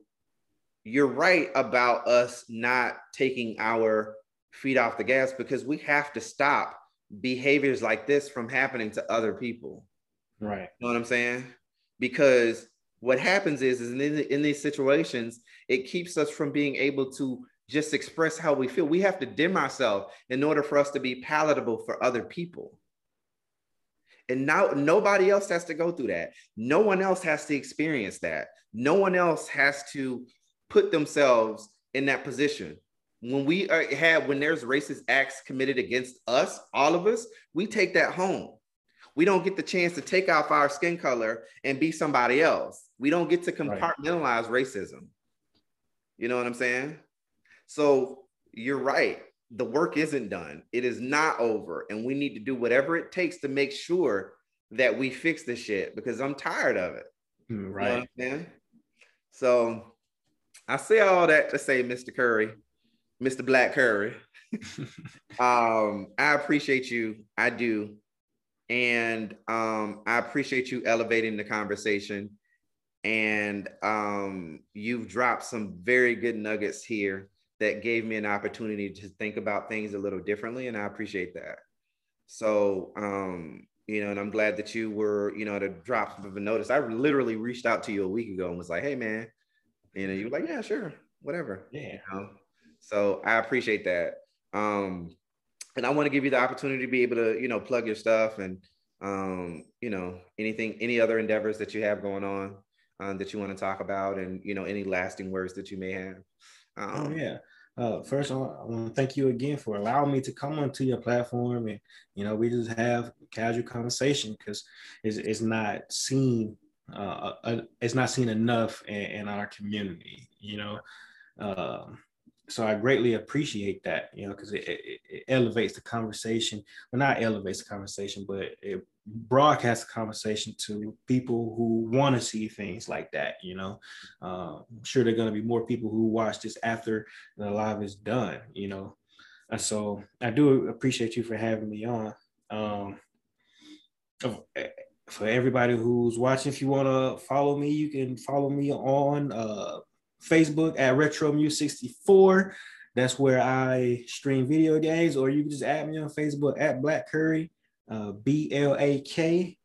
you're right about us not taking our feet off the gas because we have to stop behaviors like this from happening to other people. Right. You know what I'm saying? Because what happens is, is in, in these situations, it keeps us from being able to just express how we feel. We have to dim ourselves in order for us to be palatable for other people. And now nobody else has to go through that. No one else has to experience that. No one else has to put themselves in that position. When we are, have, when there's racist acts committed against us, all of us, we take that home. We don't get the chance to take off our skin color and be somebody else. We don't get to Right. compartmentalize racism. You know what I'm saying? So you're right. The work isn't done. It is not over. And we need to do whatever it takes to make sure that we fix this shit because I'm tired of it. Mm, You know Right. So I say all that to say, Mr. Curry, Mr. Black Curry. um, I appreciate you. I do. And um, I appreciate you elevating the conversation. And um, you've dropped some very good nuggets here that gave me an opportunity to think about things a little differently. And I appreciate that. So, um, you know, and I'm glad that you were, you know, to drop of a notice. I literally reached out to you a week ago and was like, hey, man, you know, you were like, yeah, sure, whatever Yeah. you know? So I appreciate that. Um, and I want to give you the opportunity to be able to, you know, plug your stuff and, um, you know, anything, any other endeavors that you have going on um, that you want to talk about, and you know, any lasting words that you may have. Um, oh yeah. Uh, first, I want to thank you again for allowing me to come onto your platform, and you know, we just have casual conversation because it's, it's not seen, uh, uh, it's not seen enough in, in our community. You know, um, so I greatly appreciate that, you know, because it, it, it, elevates the conversation. Well, not elevates the conversation, but it broadcasts the conversation to people who want to see things like that. You know, uh, I'm sure there are going to be more people who watch this after the live is done. You know, and so I do appreciate you for having me on. Um, eh, for everybody who's watching, if you want to follow me, you can follow me on uh, Facebook at Retro Muse 64. That's where I stream video games, or you can just add me on Facebook at Black Curry, uh, B L A K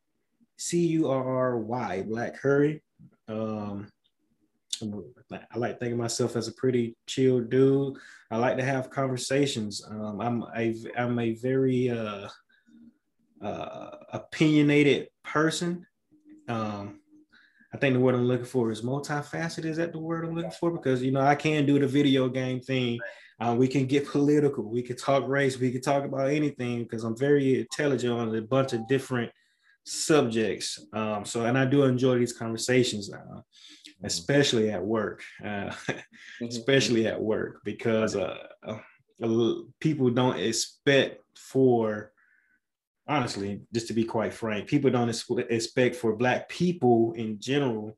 C U R R Y, Black Curry. Um, I like thinking myself as a pretty chill dude. I like to have conversations. Um, I'm a I'm a very uh, uh, opinionated person. Um, I think the word I'm looking for is multifaceted. Is that the word I'm looking for? Because you know I can do the video game thing. Uh, we can get political. We can talk race. We can talk about anything because I'm very intelligent on a bunch of different subjects. Um, so, and I do enjoy these conversations, uh, especially at work, uh, mm-hmm. especially at work because uh, uh, people don't expect for honestly, just to be quite frank, people don't expect for Black people in general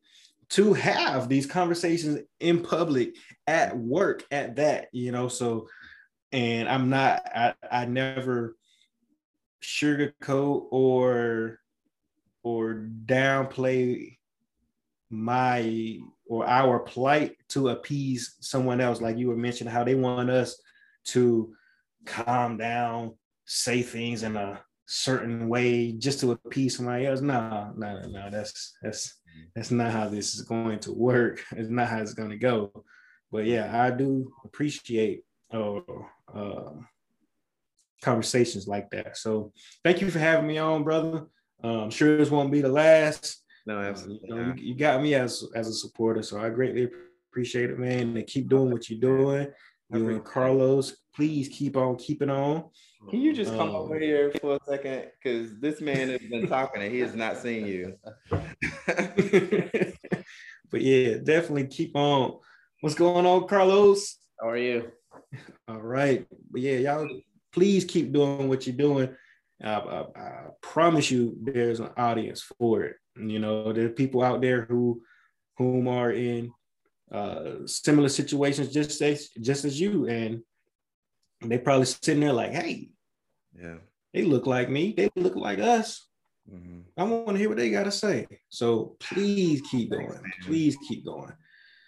to have these conversations in public at work at that, you know. So, and I'm not, I, I never sugarcoat or or downplay my or our plight to appease someone else like you were mentioning how they want us to calm down say things in a certain way just to appease somebody else. No, no, no, that's that's that's not how this is going to work. It's not how it's going to go. But yeah, I do appreciate uh, uh, conversations like that. So thank you for having me on, brother. Uh, I'm sure this won't be the last. No, absolutely. Uh, you, know, you, got me as as a supporter, so I greatly appreciate it, man. And keep doing what you're doing. You and Carlos, please keep on keeping on. Can you just come um, over here for a second? Because this man has been talking and he has not seen you. but yeah, definitely keep on. What's going on, Carlos? How are you? All right. But yeah, y'all please keep doing what you're doing. I, I, I promise you there's an audience for it. You know, there are people out there who whom are in uh, similar situations just as just as you and they probably sitting there like hey yeah. They look like me. They look like us. Mm-hmm. I want to hear what they got to say. So please keep going. Please keep going.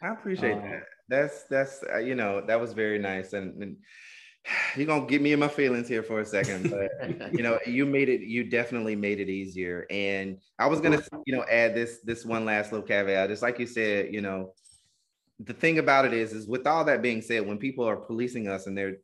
I appreciate um, that. That's that's uh, you know that was very nice and, and you're gonna get me in my feelings here for a second, but you know, you made it, you definitely made it easier. And I was gonna, you know, add this this one last little caveat. Just like you said, you know, the thing about it is, is with all that being said, when people are policing us and they're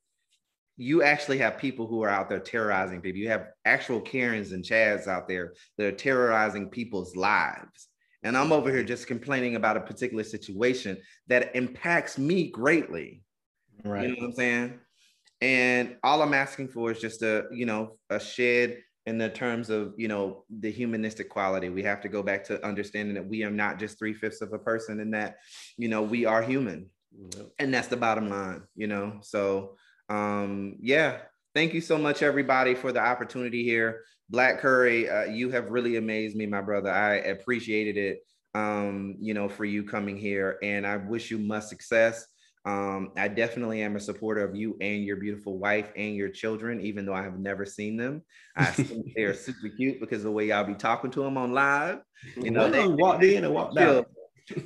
you actually have people who are out there terrorizing people. You have actual Karens and Chads out there that are terrorizing people's lives. And I'm over here just complaining about a particular situation that impacts me greatly. Right. You know what I'm saying? And all I'm asking for is just a, you know, a shed in the terms of, you know, the humanistic quality. We have to go back to understanding that we are not just three fifths of a person and that, you know, we are human. And that's the bottom line, you know? So um, yeah, thank you so much, everybody, for the opportunity here. Black Curry, uh, you have really amazed me, my brother. I appreciated it, um, you know, for you coming here, and I wish you much success. Um, I definitely am a supporter of you and your beautiful wife and your children, even though I have never seen them. I think they are super cute because of the way y'all be talking to them on live. You know, they walked in and walked out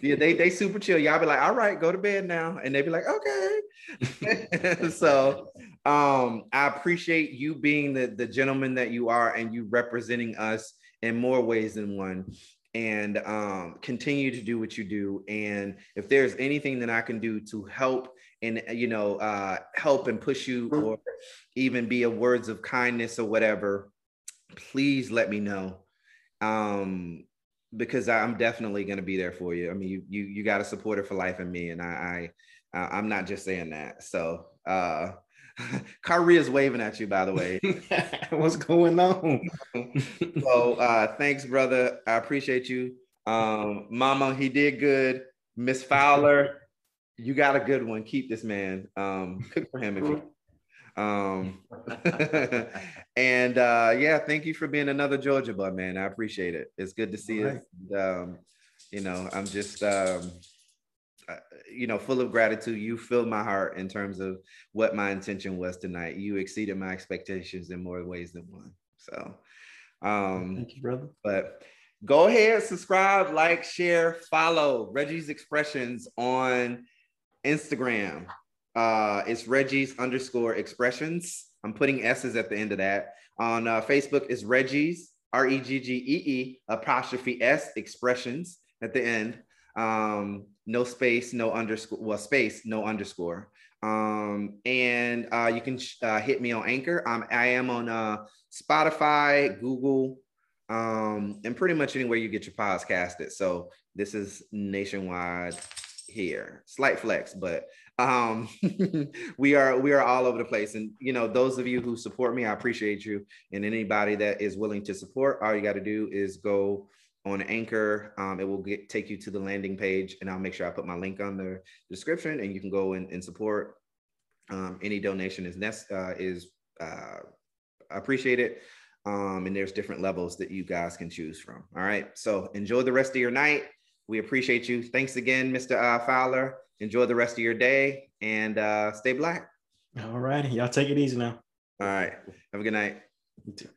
yeah, they they super chill. Y'all be like, all right, go to bed now. And they be like, okay. so um, I appreciate you being the, the gentleman that you are and you representing us in more ways than one. And um, continue to do what you do. And if there's anything that I can do to help and you know uh, help and push you, or even be a words of kindness or whatever, please let me know. Um, because I'm definitely going to be there for you. I mean, you you you got a supporter for life in me, and I Uh, I'm not just saying that. So uh Kyrie is waving at you, by the way. What's going on? so uh thanks, brother. I appreciate you. Um, Mama, he did good. Miss Fowler, you got a good one. Keep this man. Um, cook for him if you um and uh yeah, thank you for being another Georgia bud, man. I appreciate it. It's good to see right. it. Um, you know, I'm just um you know, full of gratitude. You filled my heart in terms of what my intention was tonight. You exceeded my expectations in more ways than one. So, um, thank you, brother. But go ahead, subscribe, like, share, follow Reggie's Expressions on Instagram. Uh, it's Reggie's underscore expressions. I'm putting S's at the end of that. On uh, Facebook is Reggie's R E G G E E apostrophe S expressions at the end. Um, no space, no underscore, well, space, no underscore. Um, and uh, you can uh, hit me on Anchor. I am on uh, Spotify, Google, um, and pretty much anywhere you get your podcasted. So this is nationwide here. Slight flex, but um, we are we are all over the place. And you know, those of you who support me, I appreciate you. And anybody that is willing to support, all you got to do is go on Anchor. Um, it will get take you to the landing page, and I'll make sure I put my link on the description, and you can go and, and support. Um, any donation is nest uh, is uh, appreciated. Um, and there's different levels that you guys can choose from. All right. So enjoy the rest of your night. We appreciate you. Thanks again, Mr. Uh, Fowler. Enjoy the rest of your day and uh, stay black. All right. Y'all take it easy now. All right. Have a good night. You too.